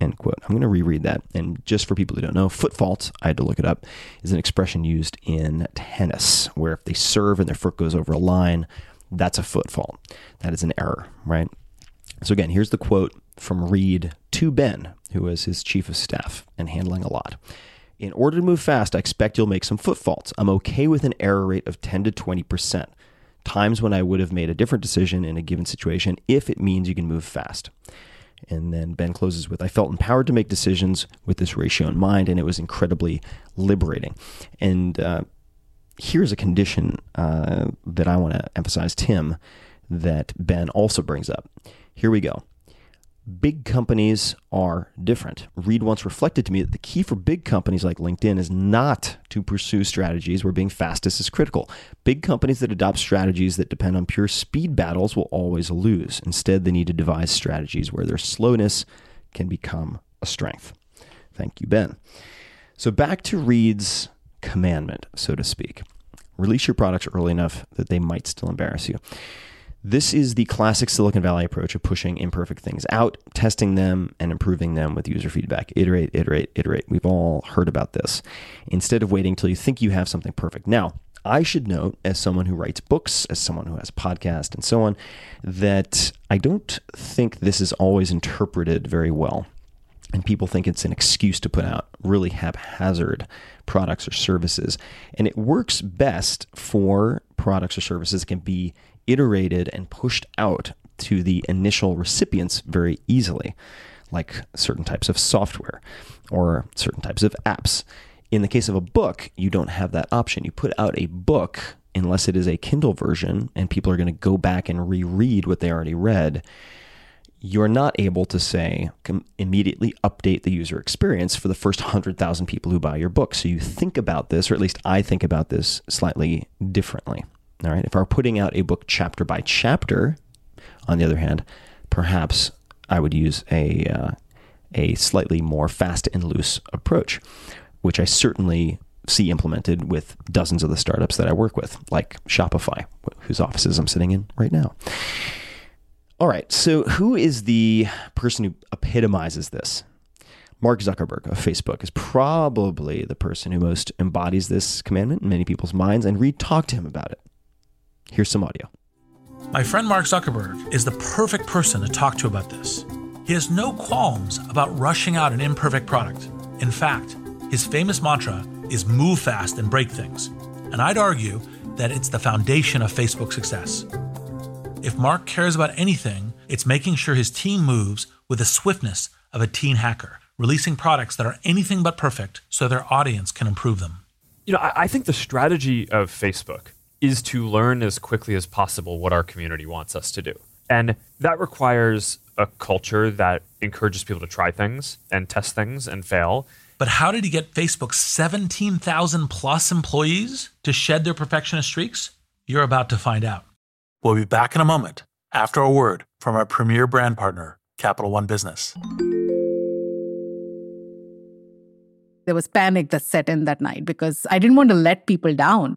S4: End quote. I'm going to reread that. And just for people who don't know, foot fault, I had to look it up, is an expression used in tennis where if they serve and their foot goes over a line, that's a foot fault. That is an error, right? So again, here's the quote from Reid to Ben, who was his chief of staff and handling a lot. In order to move fast, I expect you'll make some foot faults. I'm okay with an error rate of 10 to 20% times when I would have made a different decision in a given situation if it means you can move fast. And then Ben closes with I felt empowered to make decisions with this ratio in mind, and it was incredibly liberating. And uh, here's a condition uh, that I want to emphasize, Tim, that Ben also brings up. Here we go big companies are different. Reid once reflected to me that the key for big companies like LinkedIn is not to pursue strategies where being fastest is critical. Big companies that adopt strategies that depend on pure speed battles will always lose. Instead, they need to devise strategies where their slowness can become a strength. Thank you, Ben. So back to Reid's commandment, so to speak. Release your products early enough that they might still embarrass you. This is the classic Silicon Valley approach of pushing imperfect things out, testing them, and improving them with user feedback. Iterate, iterate, iterate. We've all heard about this. Instead of waiting till you think you have something perfect. Now, I should note, as someone who writes books, as someone who has a podcast, and so on, that I don't think this is always interpreted very well. And people think it's an excuse to put out really haphazard products or services. And it works best for products or services that can be iterated and pushed out to the initial recipients very easily, like certain types of software or certain types of apps. In the case of a book, you don't have that option. You put out a book unless it is a Kindle version and people are going to go back and reread what they already read. You're not able to say immediately update the user experience for the first 100,000 people who buy your book. So you think about this, or at least I think about this slightly differently. All right. If I were putting out a book chapter by chapter, on the other hand, perhaps I would use a uh, a slightly more fast and loose approach, which I certainly see implemented with dozens of the startups that I work with, like Shopify, whose offices I'm sitting in right now. All right, so who is the person who epitomizes this? Mark Zuckerberg of Facebook is probably the person who most embodies this commandment in many people's minds, and Reid talked to him about it. Here's some audio.
S1: My friend Mark Zuckerberg is the perfect person to talk to about this. He has no qualms about rushing out an imperfect product. In fact, his famous mantra is move fast and break things. And I'd argue that it's the foundation of Facebook's success. If Mark cares about anything, it's making sure his team moves with the swiftness of a teen hacker, releasing products that are anything but perfect so their audience can improve them.
S11: You know, I think the strategy of Facebook is to learn as quickly as possible what our community wants us to do. And that requires a culture that encourages people to try things and test things and fail.
S1: But how did he get Facebook's 17,000 plus employees to shed their perfectionist streaks? You're about to find out. We'll be back in a moment after a word from our premier brand partner, Capital One Business.
S2: There was panic that set in that night because I didn't want to let people down.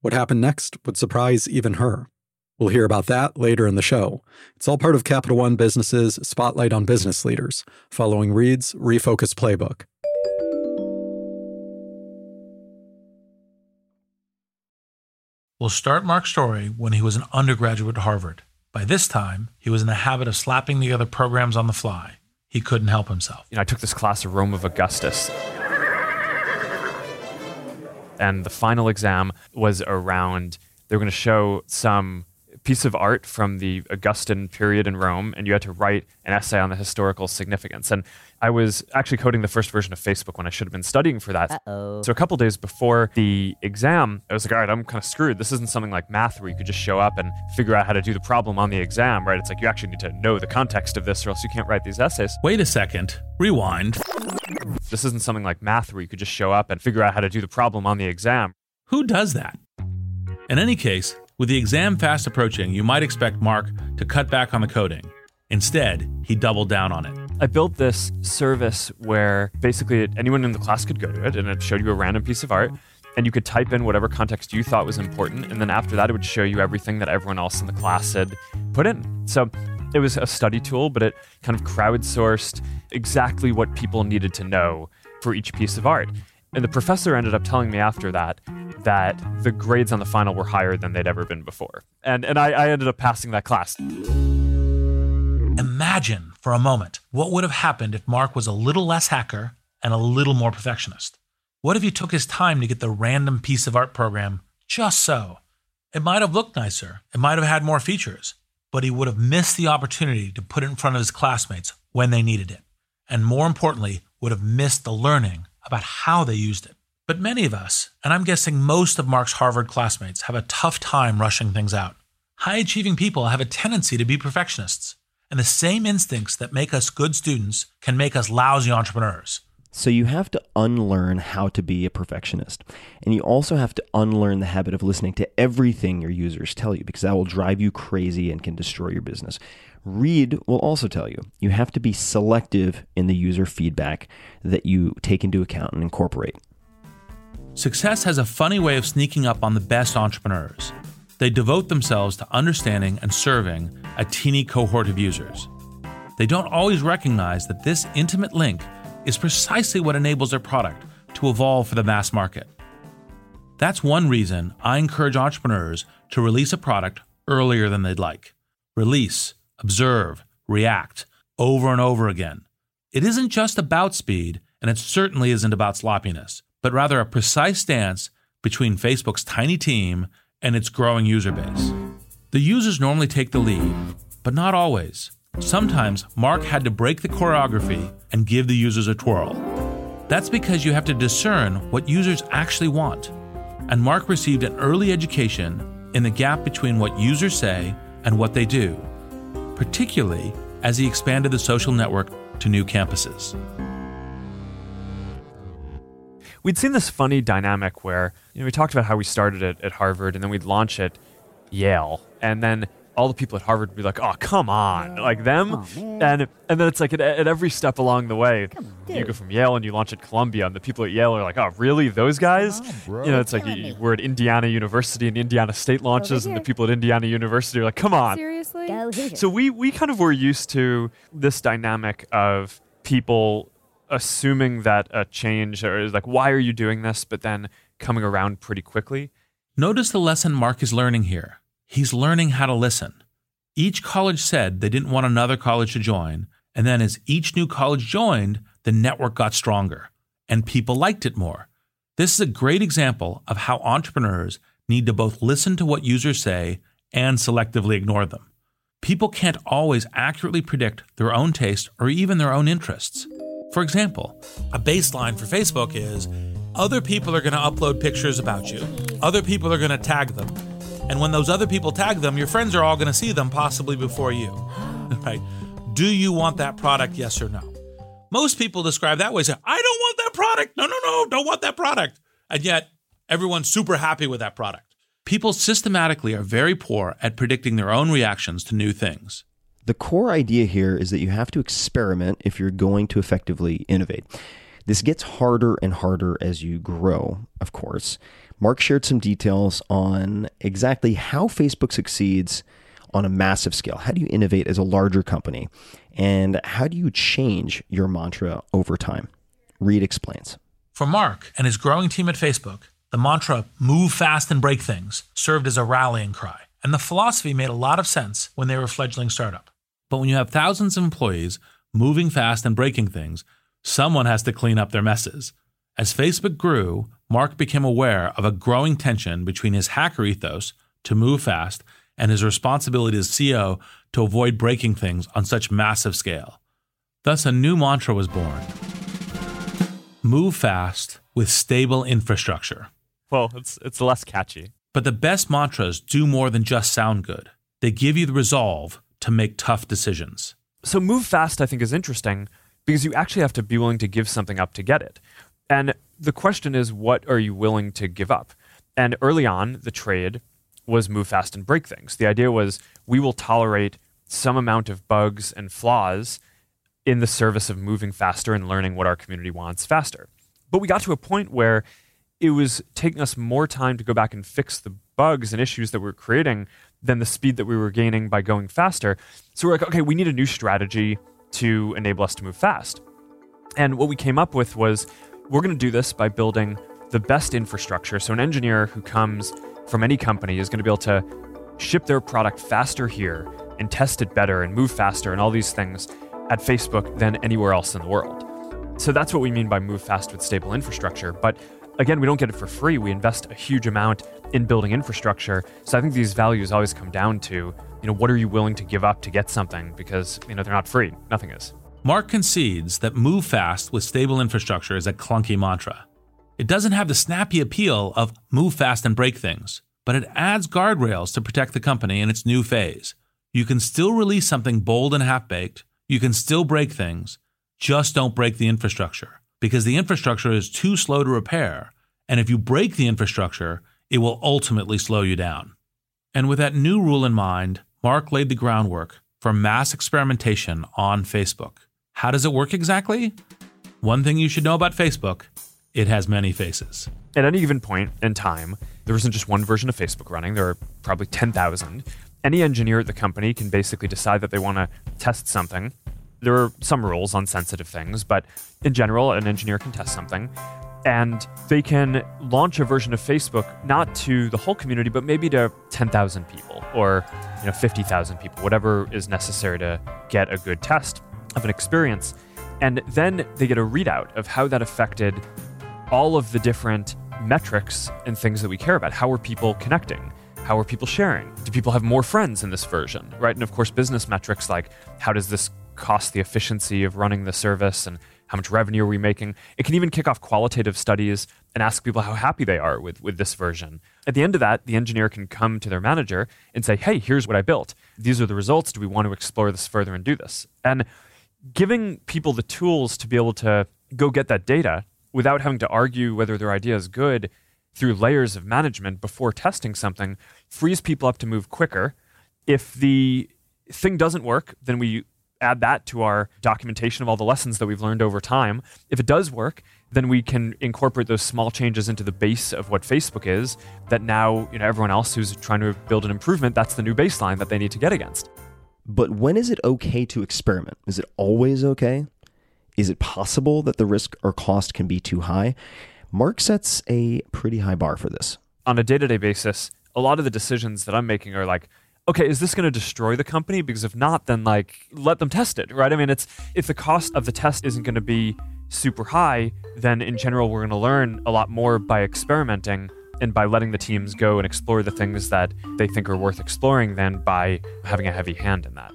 S3: What happened next would surprise even her. We'll hear about that later in the show. It's all part of Capital One Business's Spotlight on Business Leaders, following Reid's Refocus Playbook.
S1: We'll start Mark's story when he was an undergraduate at Harvard. By this time, he was in the habit of slapping together programs on the fly. He couldn't help himself.
S11: You know, I took this class of Rome of Augustus. And the final exam was around, they were going to show some piece of art from the Augustan period in Rome, and you had to write an essay on the historical significance. And I was actually coding the first version of Facebook when I should have been studying for that.
S15: Uh-oh.
S11: So a couple days before the exam, I was like, all right, I'm kind of screwed. This isn't something like math where you could just show up and figure out how to do the problem on the exam, right? It's like you actually need to know the context of this or else you can't write these essays.
S1: Wait a second. Rewind.
S11: This isn't something like math where you could just show up and figure out how to do the problem on the exam.
S1: Who does that? In any case, with the exam fast approaching, you might expect Mark to cut back on the coding. Instead, he doubled down on it.
S11: I built this service where basically anyone in the class could go to it and it showed you a random piece of art and you could type in whatever context you thought was important and then after that it would show you everything that everyone else in the class had put in. So it was a study tool, but it kind of crowdsourced exactly what people needed to know for each piece of art. And the professor ended up telling me after that that the grades on the final were higher than they'd ever been before. And, and I, I ended up passing that class.
S1: Imagine for a moment what would have happened if Mark was a little less hacker and a little more perfectionist. What if he took his time to get the random piece of art program just so? It might have looked nicer, it might have had more features, but he would have missed the opportunity to put it in front of his classmates when they needed it. And more importantly, would have missed the learning about how they used it. But many of us, and I'm guessing most of Mark's Harvard classmates, have a tough time rushing things out. High achieving people have a tendency to be perfectionists, and the same instincts that make us good students can make us lousy entrepreneurs.
S4: So you have to unlearn how to be a perfectionist. And you also have to unlearn the habit of listening to everything your users tell you because that will drive you crazy and can destroy your business. Reid will also tell you you have to be selective in the user feedback that you take into account and incorporate.
S1: Success has a funny way of sneaking up on the best entrepreneurs. They devote themselves to understanding and serving a teeny cohort of users. They don't always recognize that this intimate link is precisely what enables their product to evolve for the mass market. That's one reason I encourage entrepreneurs to release a product earlier than they'd like. Release, observe, react over and over again. It isn't just about speed, and it certainly isn't about sloppiness, but rather a precise stance between Facebook's tiny team and its growing user base. The users normally take the lead, but not always. Sometimes Mark had to break the choreography and give the users a twirl. That's because you have to discern what users actually want. And Mark received an early education in the gap between what users say and what they do, particularly as he expanded the social network to new campuses.
S11: We'd seen this funny dynamic where you know, we talked about how we started it at Harvard and then we'd launch it Yale. And then all the people at Harvard would be like, "Oh, come on!" Like them,
S18: Oh,
S11: and and then it's like at, at every step along the way, you go from Yale and you launch at Columbia, and the people at Yale are like, "Oh, really? Those guys?"
S18: bro.
S11: you know, it's like you, we're at Indiana University and Indiana State launches, and the people at Indiana University are like, "Come on!"
S18: Seriously?
S11: So we we kind of were used to this dynamic of people assuming that a change or like, "Why are you doing this?" But then coming around pretty quickly.
S1: Notice the lesson Mark is learning here. He's learning how to listen. Each college said they didn't want another college to join, and then as each new college joined, the network got stronger and people liked it more. This is a great example of how entrepreneurs need to both listen to what users say and selectively ignore them. People can't always accurately predict their own taste or even their own interests. For example, a baseline for Facebook is other people are going to upload pictures about you, other people are going to tag them. And when those other people tag them, your friends are all going to see them possibly before you. Right? Do you want that product? Yes or no? Most people describe that way say, I don't want that product. No, no, no, don't want that product. And yet, everyone's super happy with that product. People systematically are very poor at predicting their own reactions to new things.
S4: The core idea here is that you have to experiment if you're going to effectively innovate. This gets harder and harder as you grow, of course. Mark shared some details on exactly how Facebook succeeds on a massive scale. How do you innovate as a larger company? And how do you change your mantra over time? Reid explains.
S1: For Mark and his growing team at Facebook, the mantra move fast and break things served as a rallying cry. And the philosophy made a lot of sense when they were a fledgling startup. But when you have thousands of employees moving fast and breaking things, someone has to clean up their messes. As Facebook grew, Mark became aware of a growing tension between his hacker ethos to move fast and his responsibility as CEO to avoid breaking things on such massive scale. Thus, a new mantra was born move fast with stable infrastructure.
S11: Well, it's it's less catchy.
S1: But the best mantras do more than just sound good. They give you the resolve to make tough decisions.
S11: So move fast, I think, is interesting because you actually have to be willing to give something up to get it. And the question is, what are you willing to give up? And early on, the trade was move fast and break things. The idea was we will tolerate some amount of bugs and flaws in the service of moving faster and learning what our community wants faster. But we got to a point where it was taking us more time to go back and fix the bugs and issues that we were creating than the speed that we were gaining by going faster. So we're like, okay, we need a new strategy to enable us to move fast. And what we came up with was we're going to do this by building the best infrastructure. So an engineer who comes from any company is going to be able to ship their product faster here and test it better and move faster and all these things at Facebook than anywhere else in the world. So that's what we mean by move fast with stable infrastructure. But again, we don't get it for free. We invest a huge amount in building infrastructure. So I think these values always come down to, you know, what are you willing to give up to get something? Because, you know, they're not free. Nothing is.
S1: Mark concedes that move fast with stable infrastructure is a clunky mantra. It doesn't have the snappy appeal of move fast and break things, but it adds guardrails to protect the company in its new phase. You can still release something bold and half baked, you can still break things, just don't break the infrastructure because the infrastructure is too slow to repair. And if you break the infrastructure, it will ultimately slow you down. And with that new rule in mind, Mark laid the groundwork for mass experimentation on Facebook. How does it work exactly? One thing you should know about Facebook it has many faces.
S11: At any given point in time, there isn't just one version of Facebook running, there are probably 10,000. Any engineer at the company can basically decide that they want to test something. There are some rules on sensitive things, but in general, an engineer can test something. And they can launch a version of Facebook not to the whole community, but maybe to 10,000 people or you know 50,000 people, whatever is necessary to get a good test of an experience. And then they get a readout of how that affected all of the different metrics and things that we care about. How are people connecting? How are people sharing? Do people have more friends in this version? Right? And of course, business metrics like how does this cost the efficiency of running the service and how much revenue are we making? It can even kick off qualitative studies and ask people how happy they are with, with this version. At the end of that, the engineer can come to their manager and say, hey, here's what I built. These are the results. Do we want to explore this further and do this? And giving people the tools to be able to go get that data without having to argue whether their idea is good through layers of management before testing something frees people up to move quicker. If the thing doesn't work, then we add that to our documentation of all the lessons that we've learned over time. If it does work, then we can incorporate those small changes into the base of what Facebook is that now, you know, everyone else who's trying to build an improvement, that's the new baseline that they need to get against.
S4: But when is it okay to experiment? Is it always okay? Is it possible that the risk or cost can be too high? Mark sets a pretty high bar for this.
S11: On a day to day basis, a lot of the decisions that I'm making are like, okay, is this going to destroy the company? Because if not, then like let them test it, right? I mean, it's if the cost of the test isn't going to be super high, then in general, we're going to learn a lot more by experimenting and by letting the teams go and explore the things that they think are worth exploring than by having a heavy hand in that.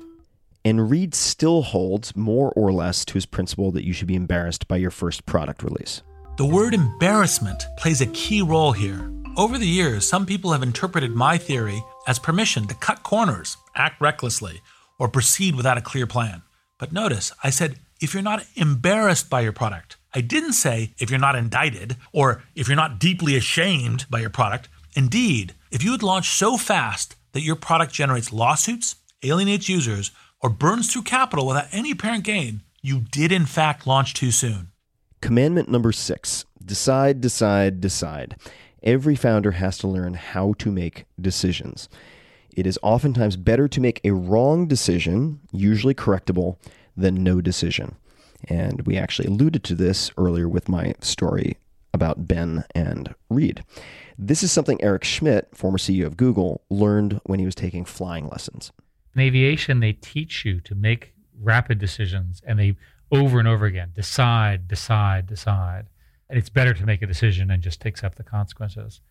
S4: And Reid still holds more or less to his principle that you should be embarrassed by your first product release.
S1: The word embarrassment plays a key role here. Over the years, some people have interpreted my theory as permission to cut corners, act recklessly, or proceed without a clear plan. But notice, I said if you're not embarrassed by your product. I didn't say if you're not indicted or if you're not deeply ashamed by your product. Indeed, if you had launched so fast that your product generates lawsuits, alienates users, or burns through capital without any apparent gain, you did in fact launch too soon.
S4: Commandment number six decide, decide, decide. Every founder has to learn how to make decisions. It is oftentimes better to make a wrong decision, usually correctable, than no decision. And we actually alluded to this earlier with my story about Ben and Reid. This is something Eric Schmidt, former CEO of Google, learned when he was taking flying lessons.
S9: In aviation, they teach you to make rapid decisions and they over and over again decide, decide, decide. And it's better to make a decision and just accept the consequences.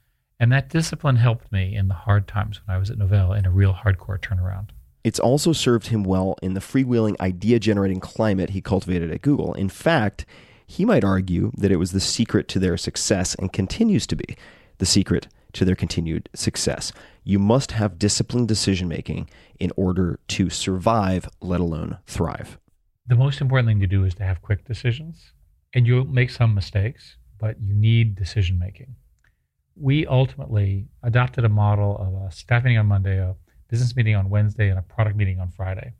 S9: And that discipline helped me in the hard times when I was at Novell in a real hardcore turnaround.
S4: It's also served him well in the freewheeling idea generating climate he cultivated at Google. In fact, he might argue that it was the secret to their success and continues to be the secret to their continued success. You must have disciplined decision making in order to survive, let alone thrive.
S9: The most important thing to do is to have quick decisions. And you'll make some mistakes, but you need decision making. We ultimately adopted a model of uh, a staff meeting on Monday, a business meeting on Wednesday and a product meeting on Friday.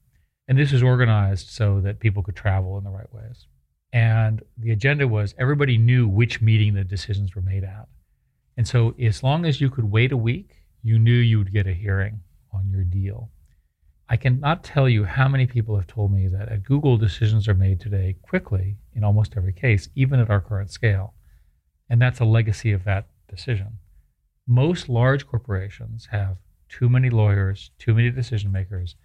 S9: And this was organized so that people could travel in the right ways. And the agenda was everybody knew which meeting the decisions were made at. And so as long as you could wait a week, you knew you would get a hearing on your deal. I cannot tell you how many people have told me that at Google, decisions are made today quickly in almost every case, even at our current scale. And that's a legacy of that decision. Most large corporations have too many lawyers, too many decision makers,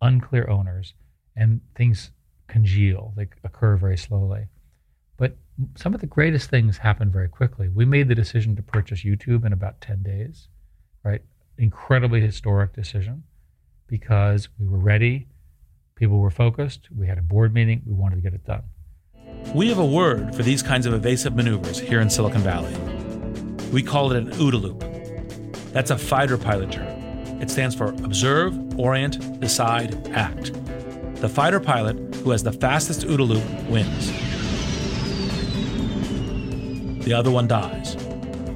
S9: unclear owners, and things congeal. They occur very slowly. But some of the greatest things happen very quickly. We made the decision to purchase YouTube in about 10 days, right? Incredibly historic decision because we were ready, people were focused, we had a board meeting, we wanted to get it done.
S1: We have a word for these kinds of evasive maneuvers here in Silicon Valley. We call it an OODA loop. That's a fighter pilot term. It stands for Observe, Orient, Decide, Act. The fighter pilot who has the fastest OODA loop wins. The other one dies.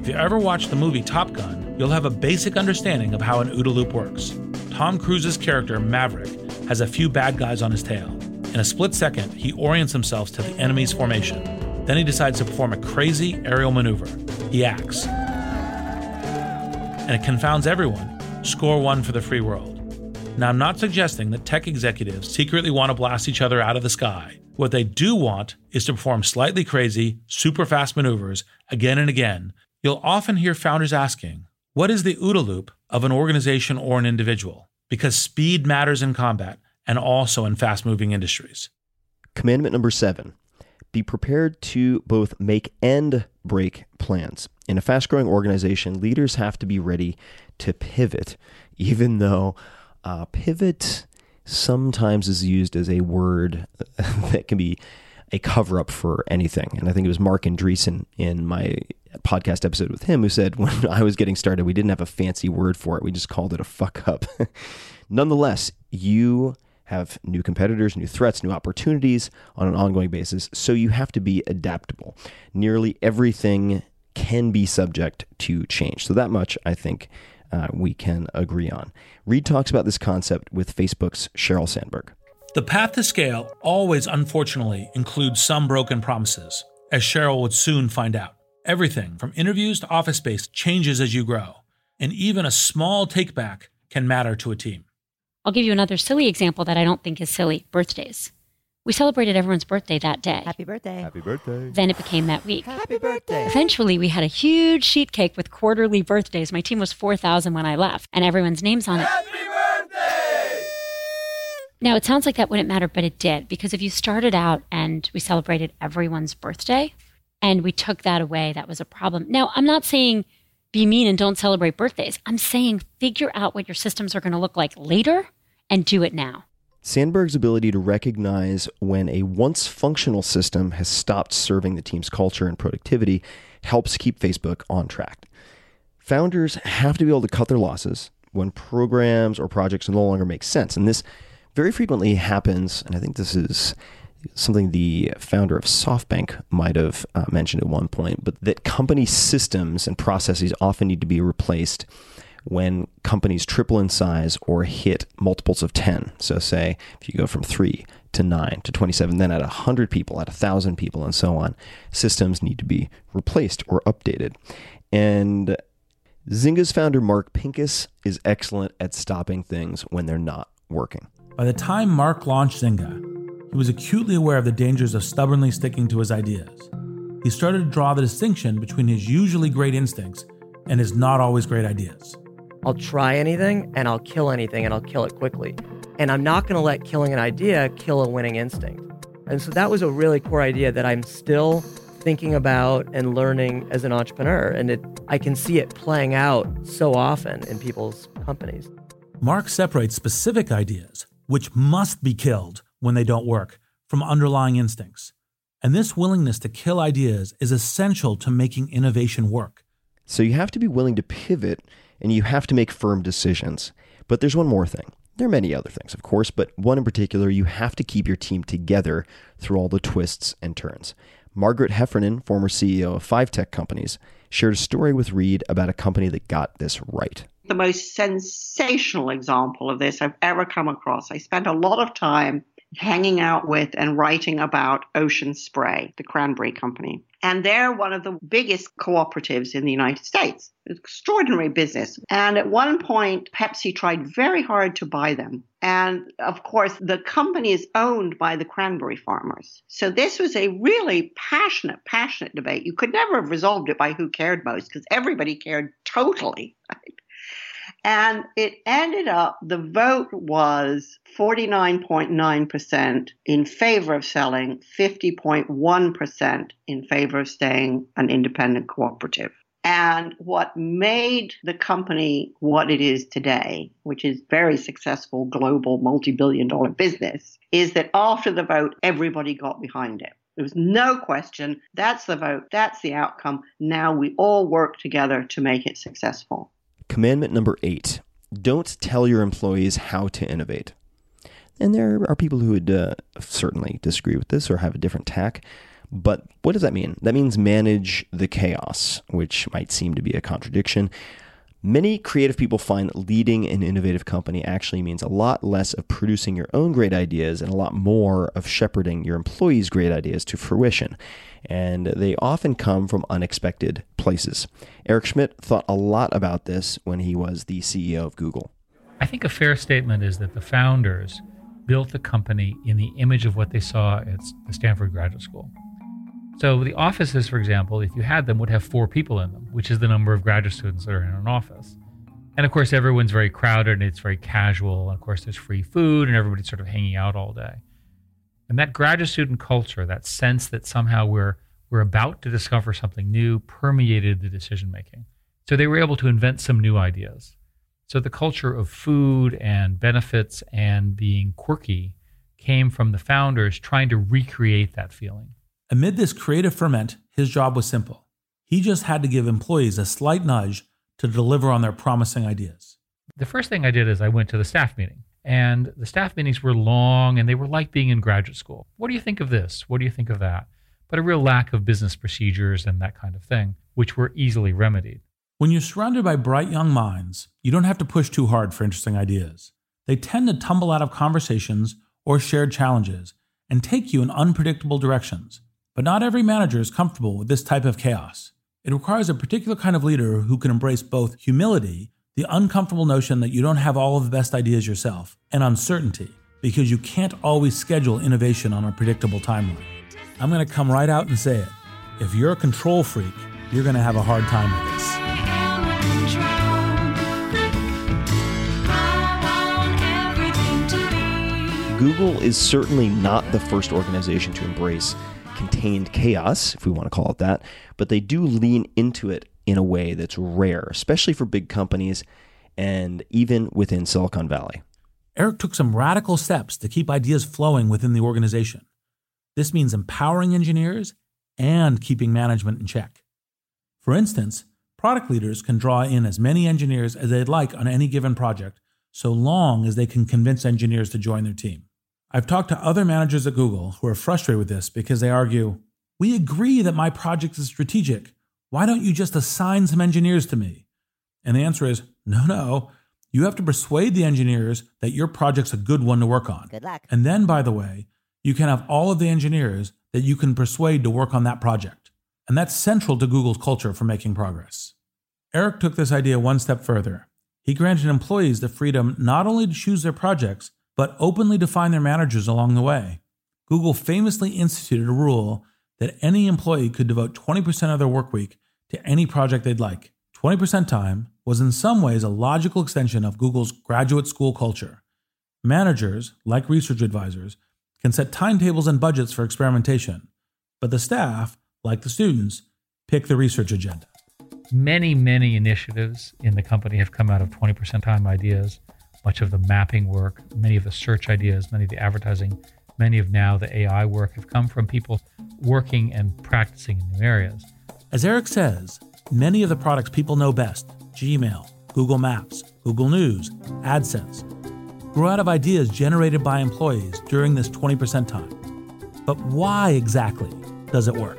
S1: If you ever watch the movie Top Gun, you'll have a basic understanding of how an OODA loop works. Tom Cruise's character, Maverick, has a few bad guys on his tail. In a split second, he orients himself to the enemy's formation. Then he decides to perform a crazy aerial maneuver. He acts. And it confounds everyone Score one for the free world. Now, I'm not suggesting that tech executives secretly want to blast each other out of the sky. What they do want is to perform slightly crazy, super fast maneuvers again and again. You'll often hear founders asking, What is the OODA loop of an organization or an individual? Because speed matters in combat and also in fast moving industries.
S4: Commandment number seven be prepared to both make and break plans. In a fast growing organization, leaders have to be ready to pivot, even though uh, pivot sometimes is used as a word that can be a cover up for anything. And I think it was Marc Andreessen in my podcast episode with him who said when I was getting started, we didn't have a fancy word for it. We just called it a fuck up. Nonetheless, you have new competitors, new threats, new opportunities on an ongoing basis. So you have to be adaptable. Nearly everything can be subject to change. So that much I think uh, we can agree on. Reid talks about this concept with Facebook's Sheryl Sandberg.
S1: The path to scale always, unfortunately, includes some broken promises, as Sheryl would soon find out. Everything from interviews to office space changes as you grow, and even a small takeback can matter to a team.
S12: I'll give you another silly example that I don't think is silly birthdays. We celebrated everyone's birthday that day.
S19: Happy birthday.
S20: Happy birthday.
S12: Then it became that week.
S19: Happy birthday.
S12: Eventually, we had a huge sheet cake with quarterly birthdays. My team was 4,000 when I left, and everyone's names on it. Happy birthday! Now, it sounds like that wouldn't matter, but it did. Because if you started out and we celebrated everyone's birthday and we took that away, that was a problem. Now, I'm not saying be mean and don't celebrate birthdays. I'm saying figure out what your systems are going to look like later and do it now.
S4: Sandberg's ability to recognize when a once functional system has stopped serving the team's culture and productivity helps keep Facebook on track. Founders have to be able to cut their losses when programs or projects no longer make sense. And this very frequently happens, and I think this is something the founder of SoftBank might have uh, mentioned at one point, but that company systems and processes often need to be replaced when companies triple in size or hit multiples of 10. So, say if you go from 3 to 9 to 27, then at 100 people, at 1,000 people, and so on, systems need to be replaced or updated. And Zynga's founder, Mark Pincus, is excellent at stopping things when they're not working.
S1: By the time Mark launched Zynga, he was acutely aware of the dangers of stubbornly sticking to his ideas. He started to draw the distinction between his usually great instincts and his not always great ideas.
S18: I'll try anything and I'll kill anything and I'll kill it quickly. And I'm not going to let killing an idea kill a winning instinct. And so that was a really core idea that I'm still thinking about and learning as an entrepreneur. And it, I can see it playing out so often in people's companies.
S1: Mark separates specific ideas, which must be killed when they don't work, from underlying instincts. And this willingness to kill ideas is essential to making innovation work.
S4: So you have to be willing to pivot and you have to make firm decisions. But there's one more thing. There are many other things, of course, but one in particular, you have to keep your team together through all the twists and turns. Margaret Heffernan, former CEO of five tech companies, shared a story with Reid about a company that got this right.
S21: The most sensational example of this I've ever come across. I spent a lot of time hanging out with and writing about Ocean Spray, the cranberry company. And they're one of the biggest cooperatives in the United States. Extraordinary business. And at one point, Pepsi tried very hard to buy them. And of course, the company is owned by the cranberry farmers. So this was a really passionate, passionate debate. You could never have resolved it by who cared most because everybody cared totally. Right? And it ended up, the vote was 49.9% in favor of selling, 50.1% in favor of staying an independent cooperative. And what made the company what it is today, which is very successful global multi-billion dollar business, is that after the vote, everybody got behind it. There was no question. That's the vote. That's the outcome. Now we all work together to make it successful.
S4: Commandment number eight don't tell your employees how to innovate. And there are people who would uh, certainly disagree with this or have a different tack. But what does that mean? That means manage the chaos, which might seem to be a contradiction. Many creative people find that leading an innovative company actually means a lot less of producing your own great ideas and a lot more of shepherding your employees' great ideas to fruition. And they often come from unexpected places. Eric Schmidt thought a lot about this when he was the CEO of Google.
S9: I think a fair statement is that the founders built the company in the image of what they saw at the Stanford Graduate School. So the offices, for example, if you had them, would have four people in them, which is the number of graduate students that are in an office. And of course, everyone's very crowded and it's very casual. And of course, there's free food and everybody's sort of hanging out all day. And that graduate student culture, that sense that somehow we're we're about to discover something new, permeated the decision making. So they were able to invent some new ideas. So the culture of food and benefits and being quirky came from the founders trying to recreate that feeling.
S1: Amid this creative ferment, his job was simple. He just had to give employees a slight nudge to deliver on their promising ideas.
S9: The first thing I did is I went to the staff meeting. And the staff meetings were long and they were like being in graduate school. What do you think of this? What do you think of that? But a real lack of business procedures and that kind of thing, which were easily remedied.
S1: When you're surrounded by bright young minds, you don't have to push too hard for interesting ideas. They tend to tumble out of conversations or shared challenges and take you in unpredictable directions. But not every manager is comfortable with this type of chaos. It requires a particular kind of leader who can embrace both humility, the uncomfortable notion that you don't have all of the best ideas yourself, and uncertainty, because you can't always schedule innovation on a predictable timeline. I'm going to come right out and say it. If you're a control freak, you're going to have a hard time with this.
S4: Google is certainly not the first organization to embrace contained chaos, if we want to call it that, but they do lean into it in a way that's rare, especially for big companies and even within Silicon Valley.
S1: Eric took some radical steps to keep ideas flowing within the organization. This means empowering engineers and keeping management in check. For instance, product leaders can draw in as many engineers as they'd like on any given project, so long as they can convince engineers to join their team. I've talked to other managers at Google who are frustrated with this because they argue, We agree that my project is strategic. Why don't you just assign some engineers to me? And the answer is, No, no. You have to persuade the engineers that your project's a good one to work on.
S15: Good luck.
S1: And then, by the way, you can have all of the engineers that you can persuade to work on that project. And that's central to Google's culture for making progress. Eric took this idea one step further. He granted employees the freedom not only to choose their projects, but openly define their managers along the way. Google famously instituted a rule that any employee could devote 20% of their work week to any project they'd like. 20% time was in some ways a logical extension of Google's graduate school culture. Managers, like research advisors, can set timetables and budgets for experimentation, but the staff, like the students, pick the research agenda.
S9: Many, many initiatives in the company have come out of 20% time ideas. Much of the mapping work, many of the search ideas, many of the advertising, many of now the AI work have come from people working and practicing in new areas.
S1: As Eric says, many of the products people know best Gmail, Google Maps, Google News, AdSense grew out of ideas generated by employees during this 20% time. But why exactly does it work?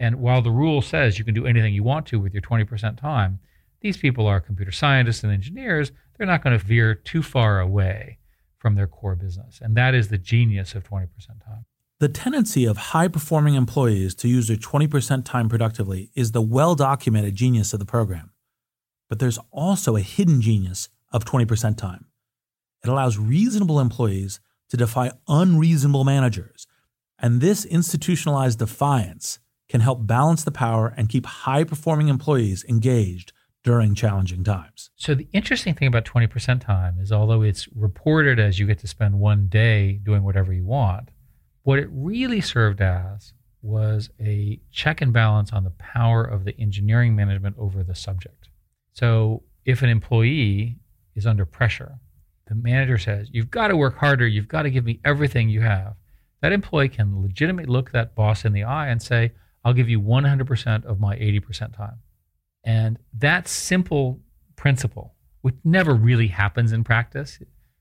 S9: And while the rule says you can do anything you want to with your 20% time, these people are computer scientists and engineers. They're not going to veer too far away from their core business. And that is the genius of 20% time.
S1: The tendency of high performing employees to use their 20% time productively is the well documented genius of the program. But there's also a hidden genius of 20% time. It allows reasonable employees to defy unreasonable managers. And this institutionalized defiance can help balance the power and keep high performing employees engaged during challenging times.
S9: So, the interesting thing about 20% time is although it's reported as you get to spend one day doing whatever you want, what it really served as was a check and balance on the power of the engineering management over the subject. So, if an employee is under pressure, the manager says, You've got to work harder, you've got to give me everything you have. That employee can legitimately look that boss in the eye and say, I'll give you 100% of my 80% time. And that simple principle, which never really happens in practice,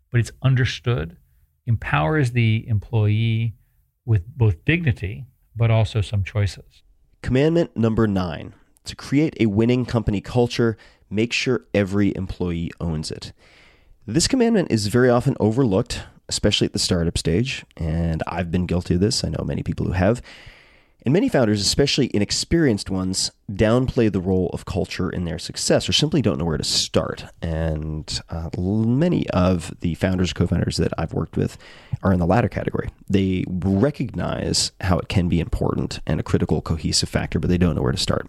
S9: but it's understood, empowers the employee with both dignity, but also some choices.
S4: Commandment number nine to create a winning company culture, make sure every employee owns it. This commandment is very often overlooked, especially at the startup stage, and I've been guilty of this. I know many people who have. And many founders, especially inexperienced ones, downplay the role of culture in their success or simply don't know where to start. And uh, many of the founders, co founders that I've worked with are in the latter category. They recognize how it can be important and a critical cohesive factor, but they don't know where to start.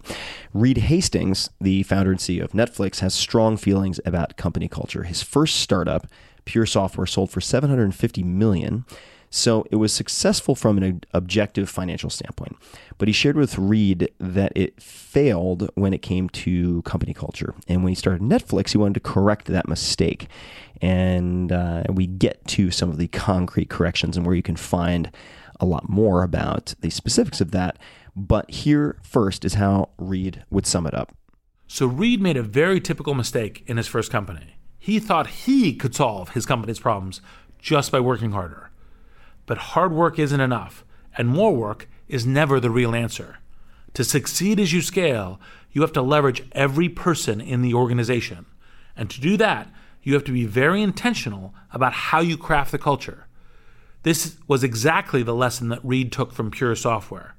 S4: Reed Hastings, the founder and CEO of Netflix, has strong feelings about company culture. His first startup, Pure Software, sold for 750 million. So it was successful from an objective financial standpoint. But he shared with Reid that it failed when it came to company culture. And when he started Netflix, he wanted to correct that mistake. And uh, we get to some of the concrete corrections and where you can find a lot more about the specifics of that. But here first is how Reed would sum it up.
S1: So Reed made a very typical mistake in his first company. He thought he could solve his company's problems just by working harder. But hard work isn't enough, and more work is never the real answer. To succeed as you scale, you have to leverage every person in the organization. And to do that, you have to be very intentional about how you craft the culture. This was exactly the lesson that Reed took from Pure Software.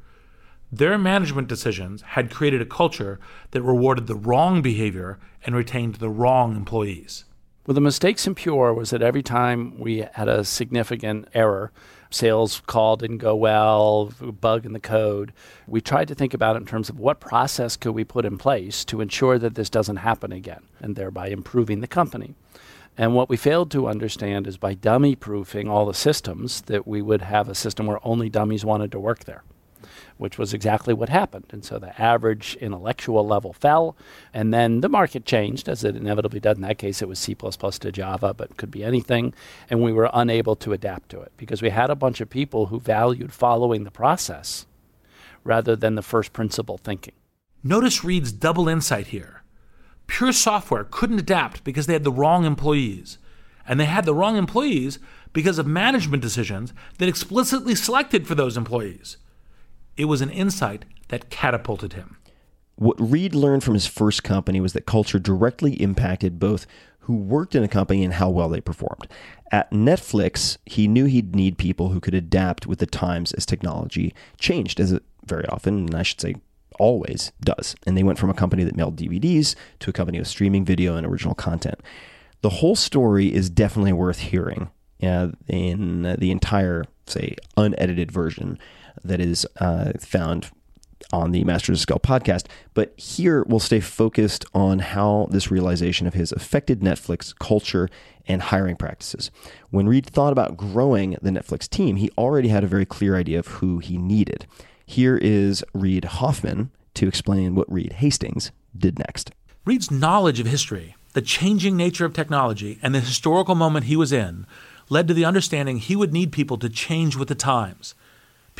S1: Their management decisions had created a culture that rewarded the wrong behavior and retained the wrong employees.
S22: Well, the mistakes in Pure was that every time we had a significant error, sales call didn't go well, bug in the code, we tried to think about it in terms of what process could we put in place to ensure that this doesn't happen again, and thereby improving the company. And what we failed to understand is by dummy proofing all the systems, that we would have a system where only dummies wanted to work there which was exactly what happened. And so the average intellectual level fell, and then the market changed, as it inevitably does. In that case, it was C to Java, but could be anything. And we were unable to adapt to it because we had a bunch of people who valued following the process rather than the first principle thinking.
S1: Notice Reed's double insight here. Pure Software couldn't adapt because they had the wrong employees. And they had the wrong employees because of management decisions that explicitly selected for those employees. It was an insight that catapulted him.
S4: What Reed learned from his first company was that culture directly impacted both who worked in a company and how well they performed. At Netflix, he knew he'd need people who could adapt with the times as technology changed, as it very often, and I should say always does. And they went from a company that mailed DVDs to a company with streaming video and original content. The whole story is definitely worth hearing uh, in the entire, say, unedited version that is uh, found on the Masters of Scale podcast. But here we'll stay focused on how this realization of his affected Netflix culture and hiring practices. When Reed thought about growing the Netflix team, he already had a very clear idea of who he needed. Here is Reid Hoffman to explain what Reed Hastings did next.
S1: Reed's knowledge of history, the changing nature of technology, and the historical moment he was in led to the understanding he would need people to change with the times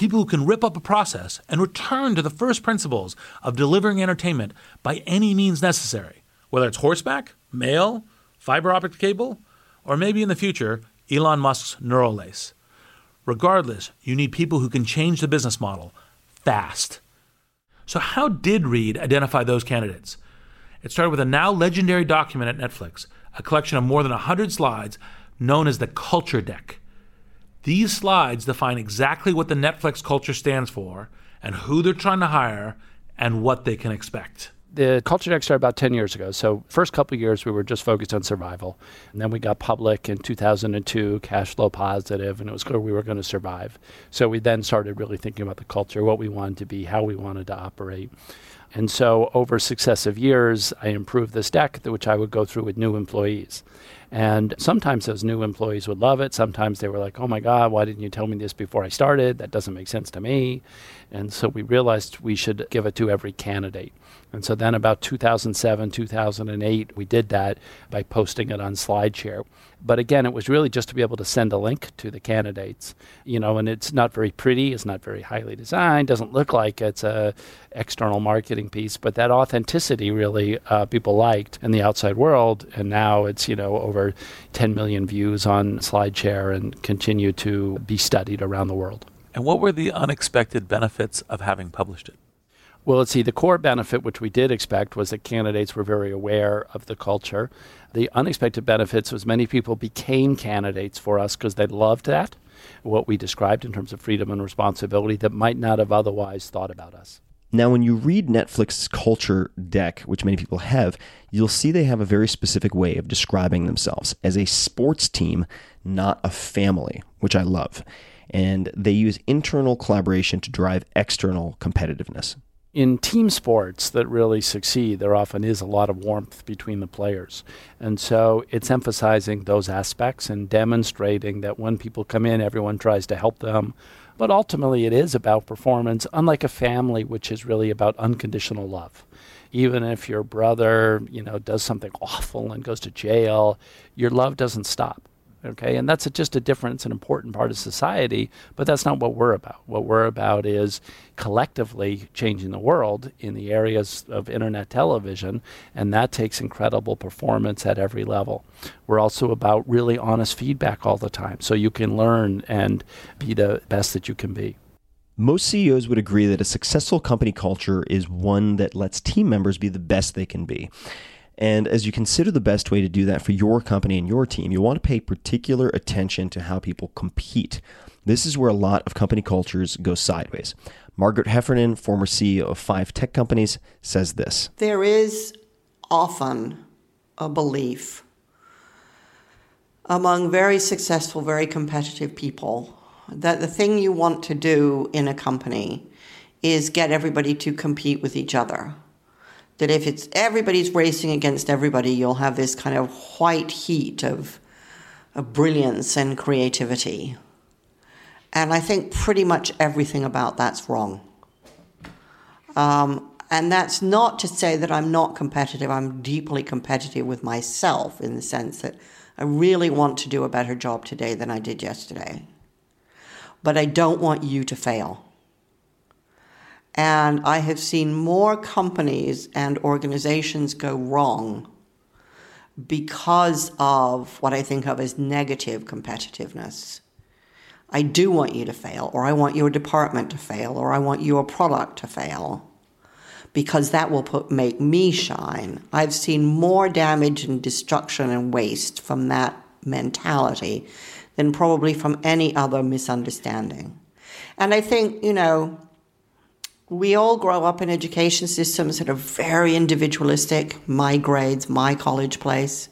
S1: people who can rip up a process and return to the first principles of delivering entertainment by any means necessary, whether it's horseback, mail, fiber optic cable, or maybe in the future, Elon Musk's neural lace. Regardless, you need people who can change the business model fast. So, how did Reed identify those candidates? It started with a now legendary document at Netflix, a collection of more than 100 slides known as the Culture Deck. These slides define exactly what the Netflix culture stands for and who they're trying to hire and what they can expect.
S22: The culture deck started about 10 years ago. So, first couple years we were just focused on survival. And then we got public in 2002, cash flow positive, and it was clear we were going to survive. So, we then started really thinking about the culture, what we wanted to be, how we wanted to operate. And so, over successive years, I improved this deck, which I would go through with new employees. And sometimes those new employees would love it. Sometimes they were like, oh my God, why didn't you tell me this before I started? That doesn't make sense to me. And so we realized we should give it to every candidate. And so then about 2007, 2008, we did that by posting it on SlideShare. But again, it was really just to be able to send a link to the candidates, you know, and it's not very pretty, it's not very highly designed, doesn't look like it's a external marketing piece, but that authenticity really uh, people liked in the outside world, and now it's you know over 10 million views on SlideShare and continue to be studied around the world.
S1: And what were the unexpected benefits of having published it?
S22: Well, let's see. The core benefit, which we did expect, was that candidates were very aware of the culture. The unexpected benefits was many people became candidates for us because they loved that, what we described in terms of freedom and responsibility that might not have otherwise thought about us.
S4: Now, when you read Netflix's culture deck, which many people have, you'll see they have a very specific way of describing themselves as a sports team, not a family, which I love. And they use internal collaboration to drive external competitiveness
S22: in team sports that really succeed, there often is a lot of warmth between the players. And so it's emphasizing those aspects and demonstrating that when people come in, everyone tries to help them. But ultimately, it is about performance, unlike a family, which is really about unconditional love. Even if your brother, you know, does something awful and goes to jail, your love doesn't stop. Okay, and that's a, just a different, an important part of society, but that's not what we're about. What we're about is collectively changing the world in the areas of internet television, and that takes incredible performance at every level. We're also about really honest feedback all the time, so you can learn and be the best that you can be.
S4: Most CEOs would agree that a successful company culture is one that lets team members be the best they can be. And as you consider the best way to do that for your company and your team, you want to pay particular attention to how people compete. This is where a lot of company cultures go sideways. Margaret Heffernan, former CEO of five tech companies, says this
S21: There is often a belief among very successful, very competitive people that the thing you want to do in a company is get everybody to compete with each other. That if it's everybody's racing against everybody, you'll have this kind of white heat of, of brilliance and creativity. And I think pretty much everything about that's wrong. Um, and that's not to say that I'm not competitive. I'm deeply competitive with myself in the sense that I really want to do a better job today than I did yesterday but I don't want you to fail. And I have seen more companies and organizations go wrong because of what I think of as negative competitiveness. I do want you to fail, or I want your department to fail, or I want your product to fail, because that will put, make me shine. I've seen more damage and destruction and waste from that mentality than probably from any other misunderstanding. And I think, you know, we all grow up in education systems that are very individualistic my grades, my college place.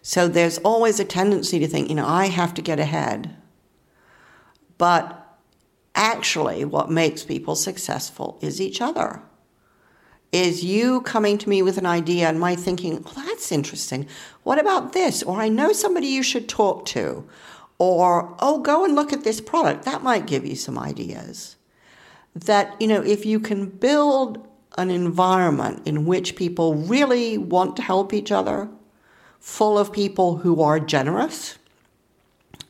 S21: So there's always a tendency to think, you know, I have to get ahead. But actually, what makes people successful is each other. Is you coming to me with an idea and my thinking, well, that's interesting. What about this? Or I know somebody you should talk to or oh go and look at this product that might give you some ideas that you know if you can build an environment in which people really want to help each other full of people who are generous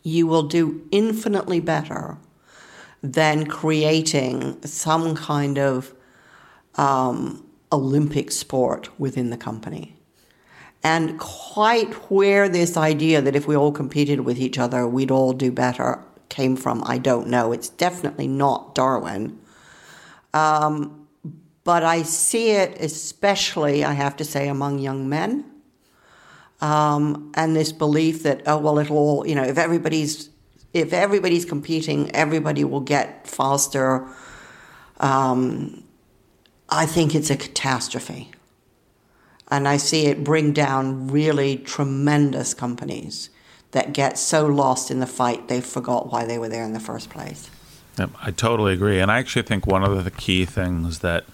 S21: you will do infinitely better than creating some kind of um, olympic sport within the company and quite where this idea that if we all competed with each other, we'd all do better came from, I don't know. It's definitely not Darwin. Um, but I see it especially, I have to say, among young men. Um, and this belief that, oh, well, it'll all, you know, if everybody's if everybody's competing, everybody will get faster. Um, I think it's a catastrophe. And I see it bring down really tremendous companies that get so lost in the fight they forgot why they were there in the first place.
S1: Yep, I totally agree. And I actually think one of the key things that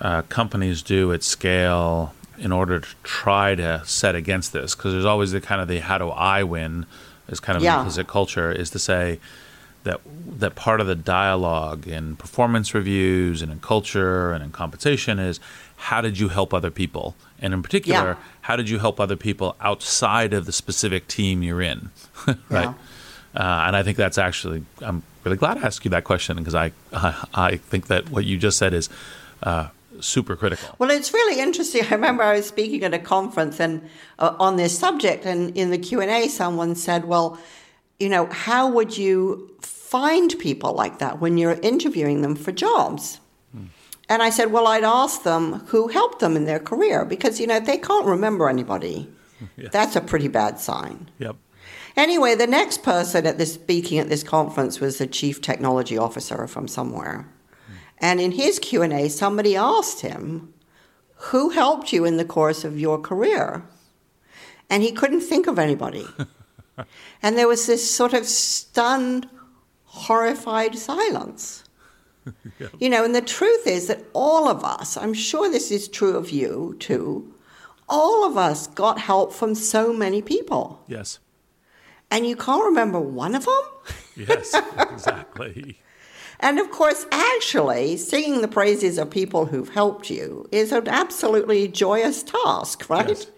S1: uh, companies do at scale in order to try to set against this, because there's always the kind of the how do I win is kind of yeah. implicit culture, is to say that that part of the dialogue in performance reviews and in culture and in compensation is how did you help other people? And in particular, yeah. how did you help other people outside of the specific team you're in? right. Yeah. Uh, and I think that's actually, I'm really glad to ask you that question because I, I, I, think that what you just said is uh, super critical.
S21: Well, it's really interesting. I remember I was speaking at a conference and uh, on this subject, and in the Q and A, someone said, "Well, you know, how would you find people like that when you're interviewing them for jobs?" And I said, well, I'd ask them who helped them in their career because, you know, they can't remember anybody. Yes. That's a pretty bad sign.
S1: Yep.
S21: Anyway, the next person at this speaking at this conference was the chief technology officer from somewhere. And in his Q&A, somebody asked him, who helped you in the course of your career? And he couldn't think of anybody. and there was this sort of stunned, horrified silence. yeah. You know, and the truth is that all of us, I'm sure this is true of you too, all of us got help from so many people.
S1: Yes.
S21: And you can't remember one of them?
S1: yes, exactly.
S21: And of course, actually, singing the praises of people who've helped you is an absolutely joyous task, right? Yes.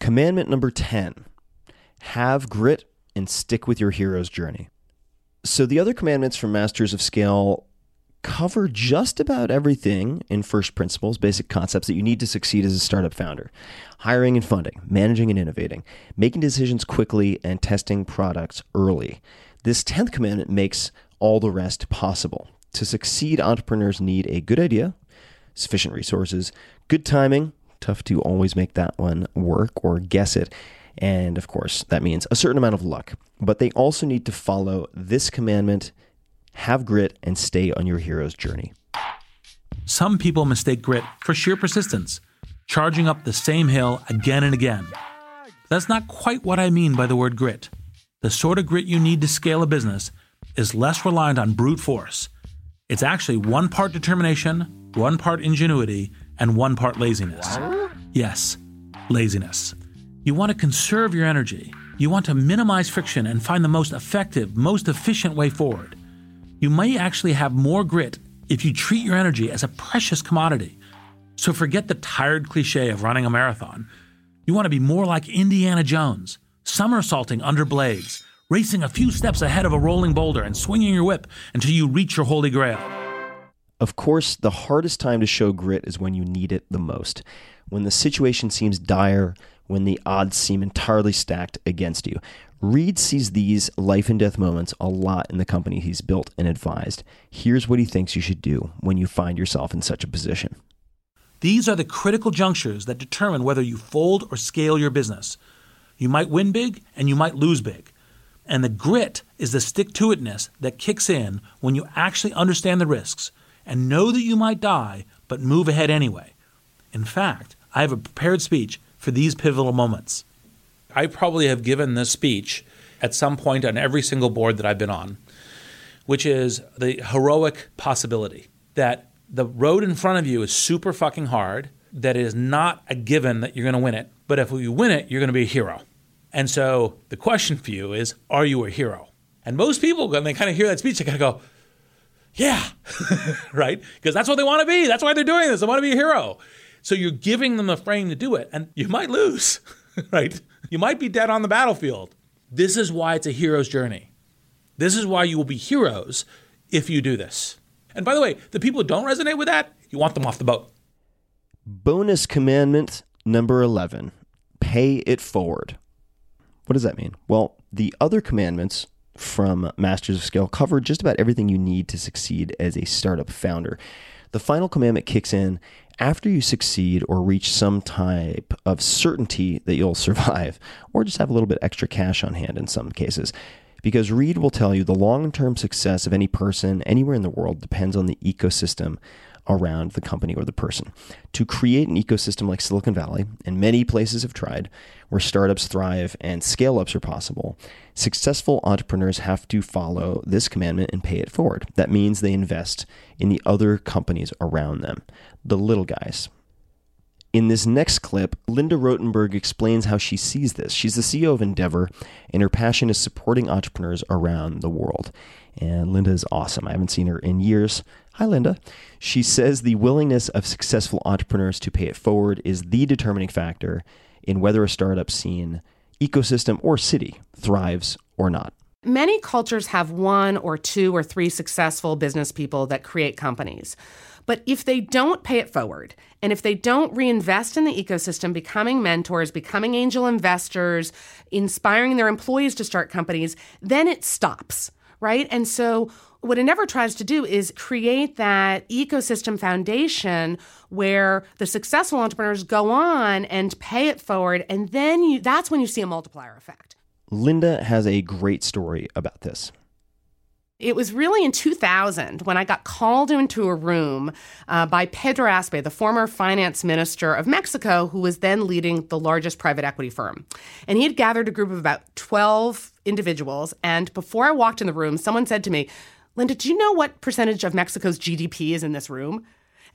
S4: Commandment number 10 have grit and stick with your hero's journey. So, the other commandments from Masters of Scale cover just about everything in first principles, basic concepts that you need to succeed as a startup founder hiring and funding, managing and innovating, making decisions quickly, and testing products early. This 10th commandment makes all the rest possible. To succeed, entrepreneurs need a good idea, sufficient resources, good timing, tough to always make that one work or guess it, and of course, that means a certain amount of luck. But they also need to follow this commandment have grit and stay on your hero's journey.
S1: Some people mistake grit for sheer persistence, charging up the same hill again and again. That's not quite what I mean by the word grit. The sort of grit you need to scale a business is less reliant on brute force. It's actually one part determination, one part ingenuity, and one part laziness. Yes, laziness. You want to conserve your energy. You want to minimize friction and find the most effective, most efficient way forward. You might actually have more grit if you treat your energy as a precious commodity. So forget the tired cliche of running a marathon. You want to be more like Indiana Jones, somersaulting under blades, racing a few steps ahead of a rolling boulder and swinging your whip until you reach your holy grail.
S4: Of course, the hardest time to show grit is when you need it the most. When the situation seems dire, when the odds seem entirely stacked against you. Reid sees these life and death moments a lot in the company he's built and advised. Here's what he thinks you should do when you find yourself in such a position.
S1: These are the critical junctures that determine whether you fold or scale your business. You might win big and you might lose big. And the grit is the stick to itness that kicks in when you actually understand the risks and know that you might die, but move ahead anyway. In fact, I have a prepared speech for these pivotal moments. I probably have given this speech at some point on every single board that I've been on, which is the heroic possibility that the road in front of you is super fucking hard, that it is not a given that you're going to win it, but if you win it, you're going to be a hero. And so the question for you is, are you a hero? And most people, when they kind of hear that speech, they kind of go, yeah, right? Because that's what they want to be. That's why they're doing this. They want to be a hero. So you're giving them the frame to do it, and you might lose, right? You might be dead on the battlefield. This is why it's a hero's journey. This is why you will be heroes if you do this. And by the way, the people who don't resonate with that, you want them off the boat.
S4: Bonus commandment number 11 pay it forward. What does that mean? Well, the other commandments from Masters of Scale cover just about everything you need to succeed as a startup founder. The final commandment kicks in after you succeed or reach some type of certainty that you'll survive, or just have a little bit extra cash on hand in some cases. Because Reid will tell you the long term success of any person anywhere in the world depends on the ecosystem around the company or the person. To create an ecosystem like Silicon Valley, and many places have tried, where startups thrive and scale ups are possible, successful entrepreneurs have to follow this commandment and pay it forward. That means they invest in the other companies around them, the little guys. In this next clip, Linda Rottenberg explains how she sees this. She's the CEO of Endeavor, and her passion is supporting entrepreneurs around the world. And Linda is awesome. I haven't seen her in years. Hi, Linda. She says the willingness of successful entrepreneurs to pay it forward is the determining factor in whether a startup scene, ecosystem, or city thrives or not.
S23: Many cultures have one or two or three successful business people that create companies. But if they don't pay it forward, and if they don't reinvest in the ecosystem, becoming mentors, becoming angel investors, inspiring their employees to start companies, then it stops, right? And so what Endeavor tries to do is create that ecosystem foundation where the successful entrepreneurs go on and pay it forward, and then you, that's when you see a multiplier effect.
S4: Linda has a great story about this.
S23: It was really in 2000 when I got called into a room uh, by Pedro Aspe, the former finance minister of Mexico, who was then leading the largest private equity firm. And he had gathered a group of about 12 individuals. And before I walked in the room, someone said to me, Linda, do you know what percentage of Mexico's GDP is in this room?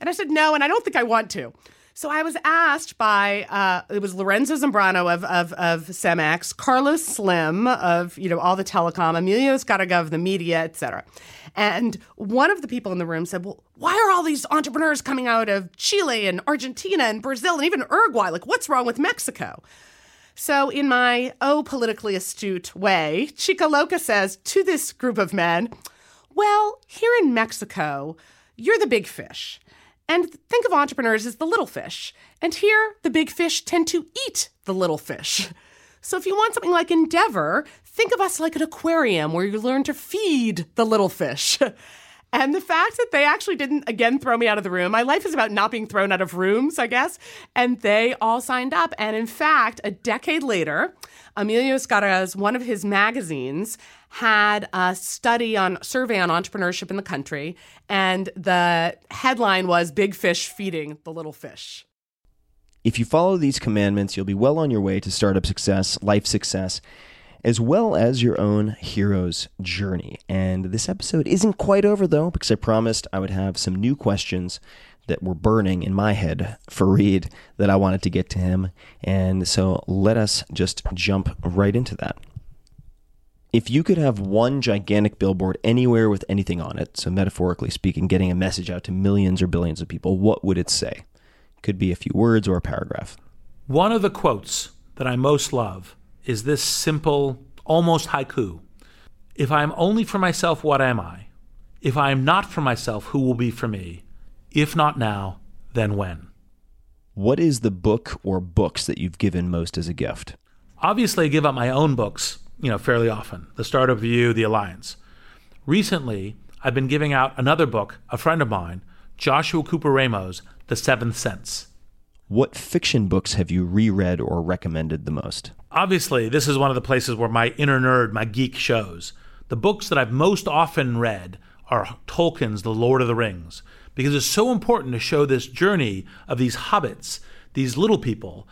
S23: And I said, no, and I don't think I want to. So I was asked by uh, it was Lorenzo Zambrano of, of, of Cemex, Carlos Slim of you know all the telecom, Emilio Azcárraga of the media, etc. And one of the people in the room said, "Well, why are all these entrepreneurs coming out of Chile and Argentina and Brazil and even Uruguay? Like, what's wrong with Mexico?" So, in my oh politically astute way, Chica Loca says to this group of men, "Well, here in Mexico, you're the big fish." And think of entrepreneurs as the little fish. And here, the big fish tend to eat the little fish. So if you want something like Endeavor, think of us like an aquarium where you learn to feed the little fish. And the fact that they actually didn't again throw me out of the room, my life is about not being thrown out of rooms, I guess. And they all signed up. And in fact, a decade later, Emilio Azcárraga's one of his magazines had a study on survey on entrepreneurship in the country. And the headline was Big Fish Feeding the Little Fish.
S4: If you follow these commandments, you'll be well on your way to startup success, life success, as well as your own hero's journey. And this episode isn't quite over, though, because I promised I would have some new questions that were burning in my head for Reid that I wanted to get to him. And so let us just jump right into that. If you could have one gigantic billboard anywhere with anything on it, so metaphorically speaking, getting a message out to millions or billions of people, what would it say? Could be a few words or a paragraph.
S1: One of the quotes that I most love is this simple, almost haiku. If I am only for myself, what am I? If I am not for myself, who will be for me? If not now, then when?
S4: What is the book or books that you've given most as a gift?
S1: Obviously, I give out my own books, you know, fairly often. The Startup of You, The Alliance. Recently, I've been giving out another book, a friend of mine, Joshua Cooper Ramos, The Seventh Sense.
S4: What fiction books have you reread or recommended the most?
S1: Obviously, this is one of the places where my inner nerd, my geek shows. The books that I've most often read are Tolkien's The Lord of the Rings, because it's so important to show this journey of these hobbits, these little people,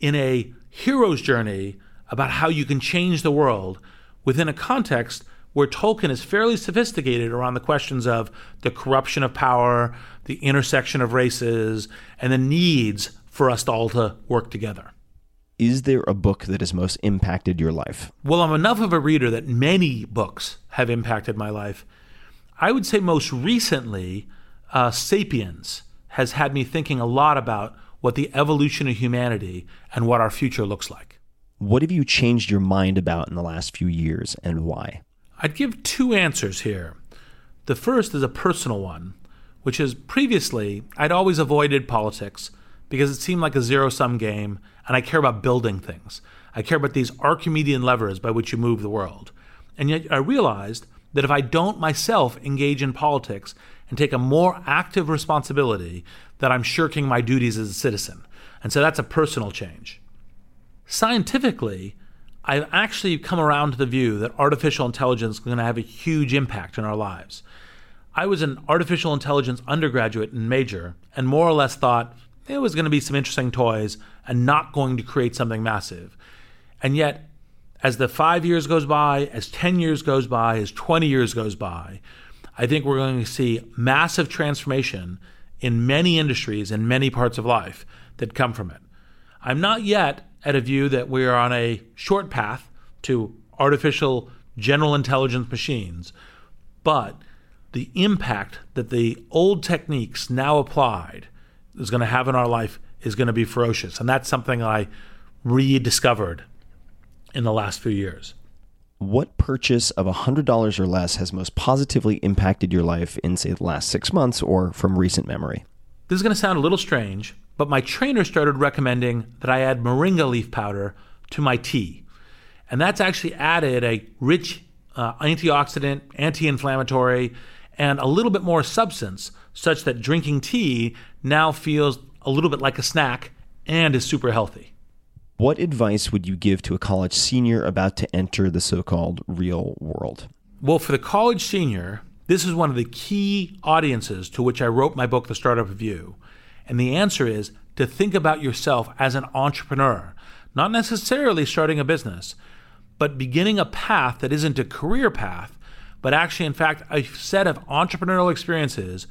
S1: in a hero's journey about how you can change the world within a context where Tolkien is fairly sophisticated around the questions of the corruption of power, the intersection of races, and the needs for us all to work together.
S4: Is there a book that has most impacted your life?
S1: Well, I'm enough of a reader that many books have impacted my life. I would say most recently, uh, Sapiens has had me thinking a lot about what the evolution of humanity and what our future looks like.
S4: What have you changed your mind about in the last few years and why?
S1: I'd give two answers here. The first is a personal one, which is previously I'd always avoided politics because it seemed like a zero sum game, and I care about building things. I care about these Archimedean levers by which you move the world. And yet I realized that if I don't myself engage in politics and take a more active responsibility, that I'm shirking my duties as a citizen. And so that's a personal change. Scientifically, I've actually come around to the view that artificial intelligence is going to have a huge impact in our lives. I was an artificial intelligence undergraduate and major, and more or less thought it was going to be some interesting toys and not going to create something massive. And yet, as the five years goes by, as 10 years goes by, as 20 years goes by, I think we're going to see massive transformation in many industries and many parts of life that come from it. I'm not yet at a view that we are on a short path to artificial general intelligence machines, but the impact that the old techniques now applied is going to have in our life is going to be ferocious. And that's something I rediscovered in the last few years.
S4: What purchase of $100 or less has most positively impacted your life in, say, the last six months or from recent memory?
S1: This is going to sound a little strange, but my trainer started recommending that I add moringa leaf powder to my tea. And that's actually added a rich uh, antioxidant, anti inflammatory, and a little bit more substance, such that drinking tea now feels a little bit like a snack and is super healthy.
S4: What advice would you give to a college senior about to enter the so called real world?
S1: Well, for the college senior, this is one of the key audiences to which I wrote my book, The Startup of You. And the answer is to think about yourself as an entrepreneur, not necessarily starting a business, but beginning a path that isn't a career path, but actually, in fact, a set of entrepreneurial experiences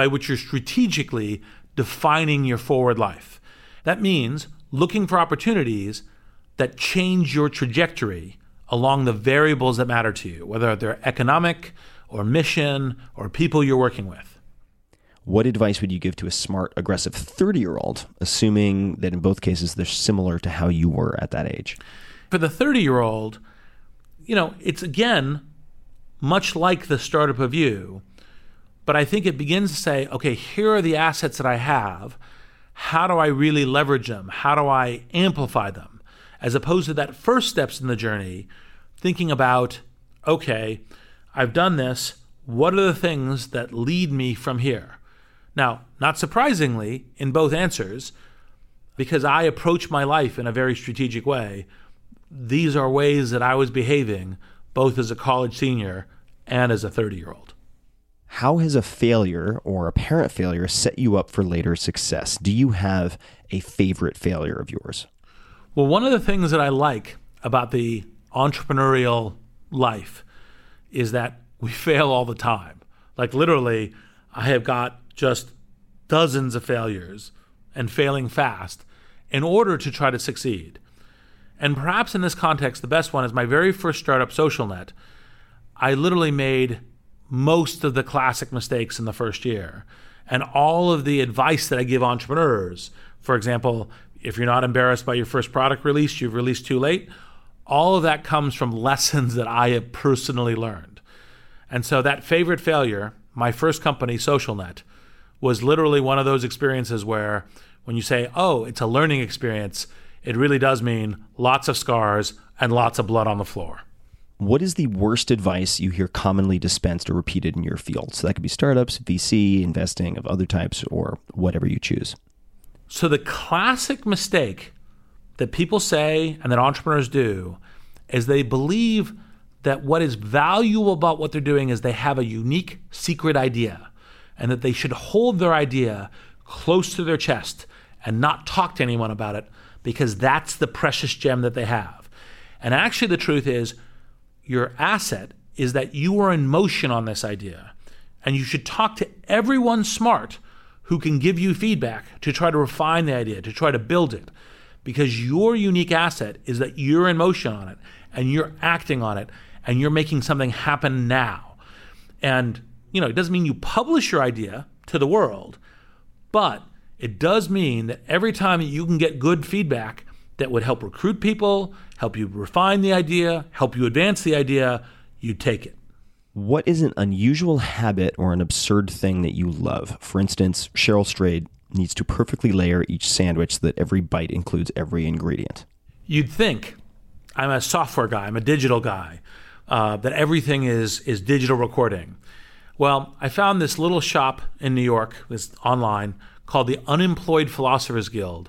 S1: by which you're strategically defining your forward life. That means looking for opportunities that change your trajectory along the variables that matter to you, whether they're economic or mission or people you're working with.
S4: What advice would you give to a smart, aggressive 30 year old, assuming that in both cases they're similar to how you were at that age?
S1: For the 30 year old, you know, it's again much like the startup of you, but I think it begins to say, okay, here are the assets that I have. How do I really leverage them? How do I amplify them? as opposed to that first steps in the journey, thinking about, okay, I've done this. What are the things that lead me from here? Now, not surprisingly, in both answers, because I approach my life in a very strategic way, these are ways that I was behaving both as a college senior and as a 30 year old.
S4: How has a failure or apparent failure set you up for later success? Do you have a favorite failure of yours?
S1: Well, one of the things that I like about the entrepreneurial life is that we fail all the time. Like, literally, I have got just dozens of failures and failing fast in order to try to succeed. And perhaps in this context, the best one is my very first startup, SocialNet. I literally made most of the classic mistakes in the first year. And all of the advice that I give entrepreneurs, for example, if you're not embarrassed by your first product release, you've released too late, all of that comes from lessons that I have personally learned. And so that favorite failure, my first company, SocialNet, was literally one of those experiences where when you say, oh, it's a learning experience, it really does mean lots of scars and lots of blood on the floor.
S4: What is the worst advice you hear commonly dispensed or repeated in your field? So that could be startups, VC, investing of other types, or whatever you choose.
S1: So, the classic mistake that people say and that entrepreneurs do is they believe that what is valuable about what they're doing is they have a unique secret idea and that they should hold their idea close to their chest and not talk to anyone about it because that's the precious gem that they have. And actually, the truth is, your asset is that you are in motion on this idea. And you should talk to everyone smart who can give you feedback to try to refine the idea, to try to build it. Because your unique asset is that you're in motion on it and you're acting on it and you're making something happen now. And, you know, it doesn't mean you publish your idea to the world, but it does mean that every time you can get good feedback that would help recruit people, help you refine the idea, help you advance the idea, you take it.
S4: What is an unusual habit or an absurd thing that you love? For instance, Cheryl Strayed needs to perfectly layer each sandwich so that every bite includes every ingredient.
S1: You'd think I'm a software guy, I'm a digital guy, uh, that everything is is digital recording. Well, I found this little shop in New York, this online, called the Unemployed Philosophers Guild.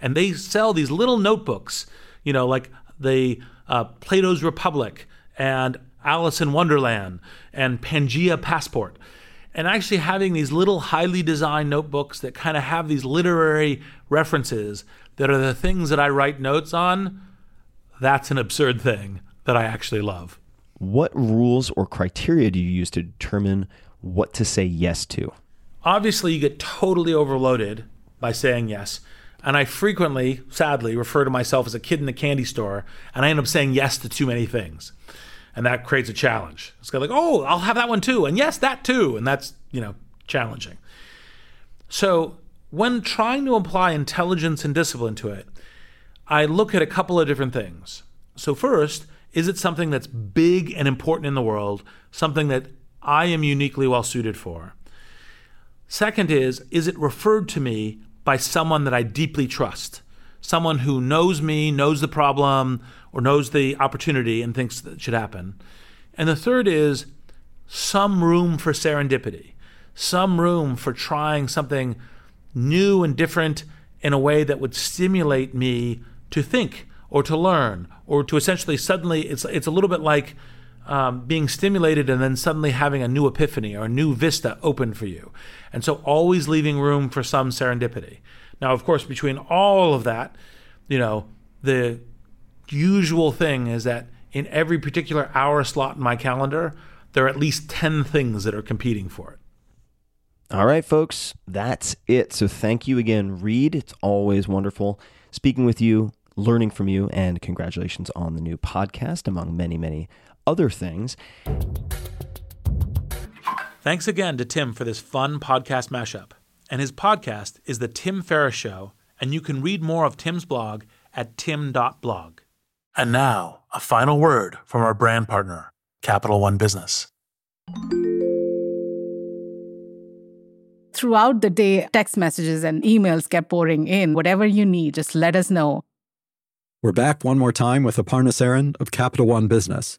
S1: And they sell these little notebooks, you know, like the uh, Plato's Republic and Alice in Wonderland and Pangea Passport. And actually having these little highly designed notebooks that kind of have these literary references that are the things that I write notes on, that's an absurd thing that I actually love.
S4: What rules or criteria do you use to determine what to say yes to?
S1: Obviously, you get totally overloaded by saying yes. And I frequently, sadly, refer to myself as a kid in the candy store, and I end up saying yes to too many things. And that creates a challenge. It's kind of like, oh, I'll have that one too. And yes, that too. And that's, you know, challenging. So when trying to apply intelligence and discipline to it, I look at a couple of different things. So, first, is it something that's big and important in the world, something that I am uniquely well suited for? Second is, is it referred to me by someone that I deeply trust? Someone who knows me, knows the problem, or knows the opportunity and thinks that should happen. And the third is some room for serendipity, some room for trying something new and different in a way that would stimulate me to think or to learn or to essentially suddenly it's it's a little bit like um, being stimulated and then suddenly having a new epiphany or a new vista open for you. And so always leaving room for some serendipity. Now, of course, between all of that, you know, the usual thing is that in every particular hour slot in my calendar, there are at least 10 things that are competing for it.
S4: All right, folks, that's it. So thank you again, Reid. It's always wonderful speaking with you, learning from you, and congratulations on the new podcast, among many, many other things.
S1: Thanks again to Tim for this fun podcast mashup. And his podcast is The Tim Ferriss Show, and you can read more of Tim's blog at tim.blog. And now, a final word from our brand partner, Capital One Business.
S2: Throughout the day, text messages and emails kept pouring in. Whatever you need, just let us know.
S3: We're back one more time with Aparna Saran of Capital One Business.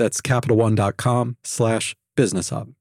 S3: That's CapitalOne.com slash business hub.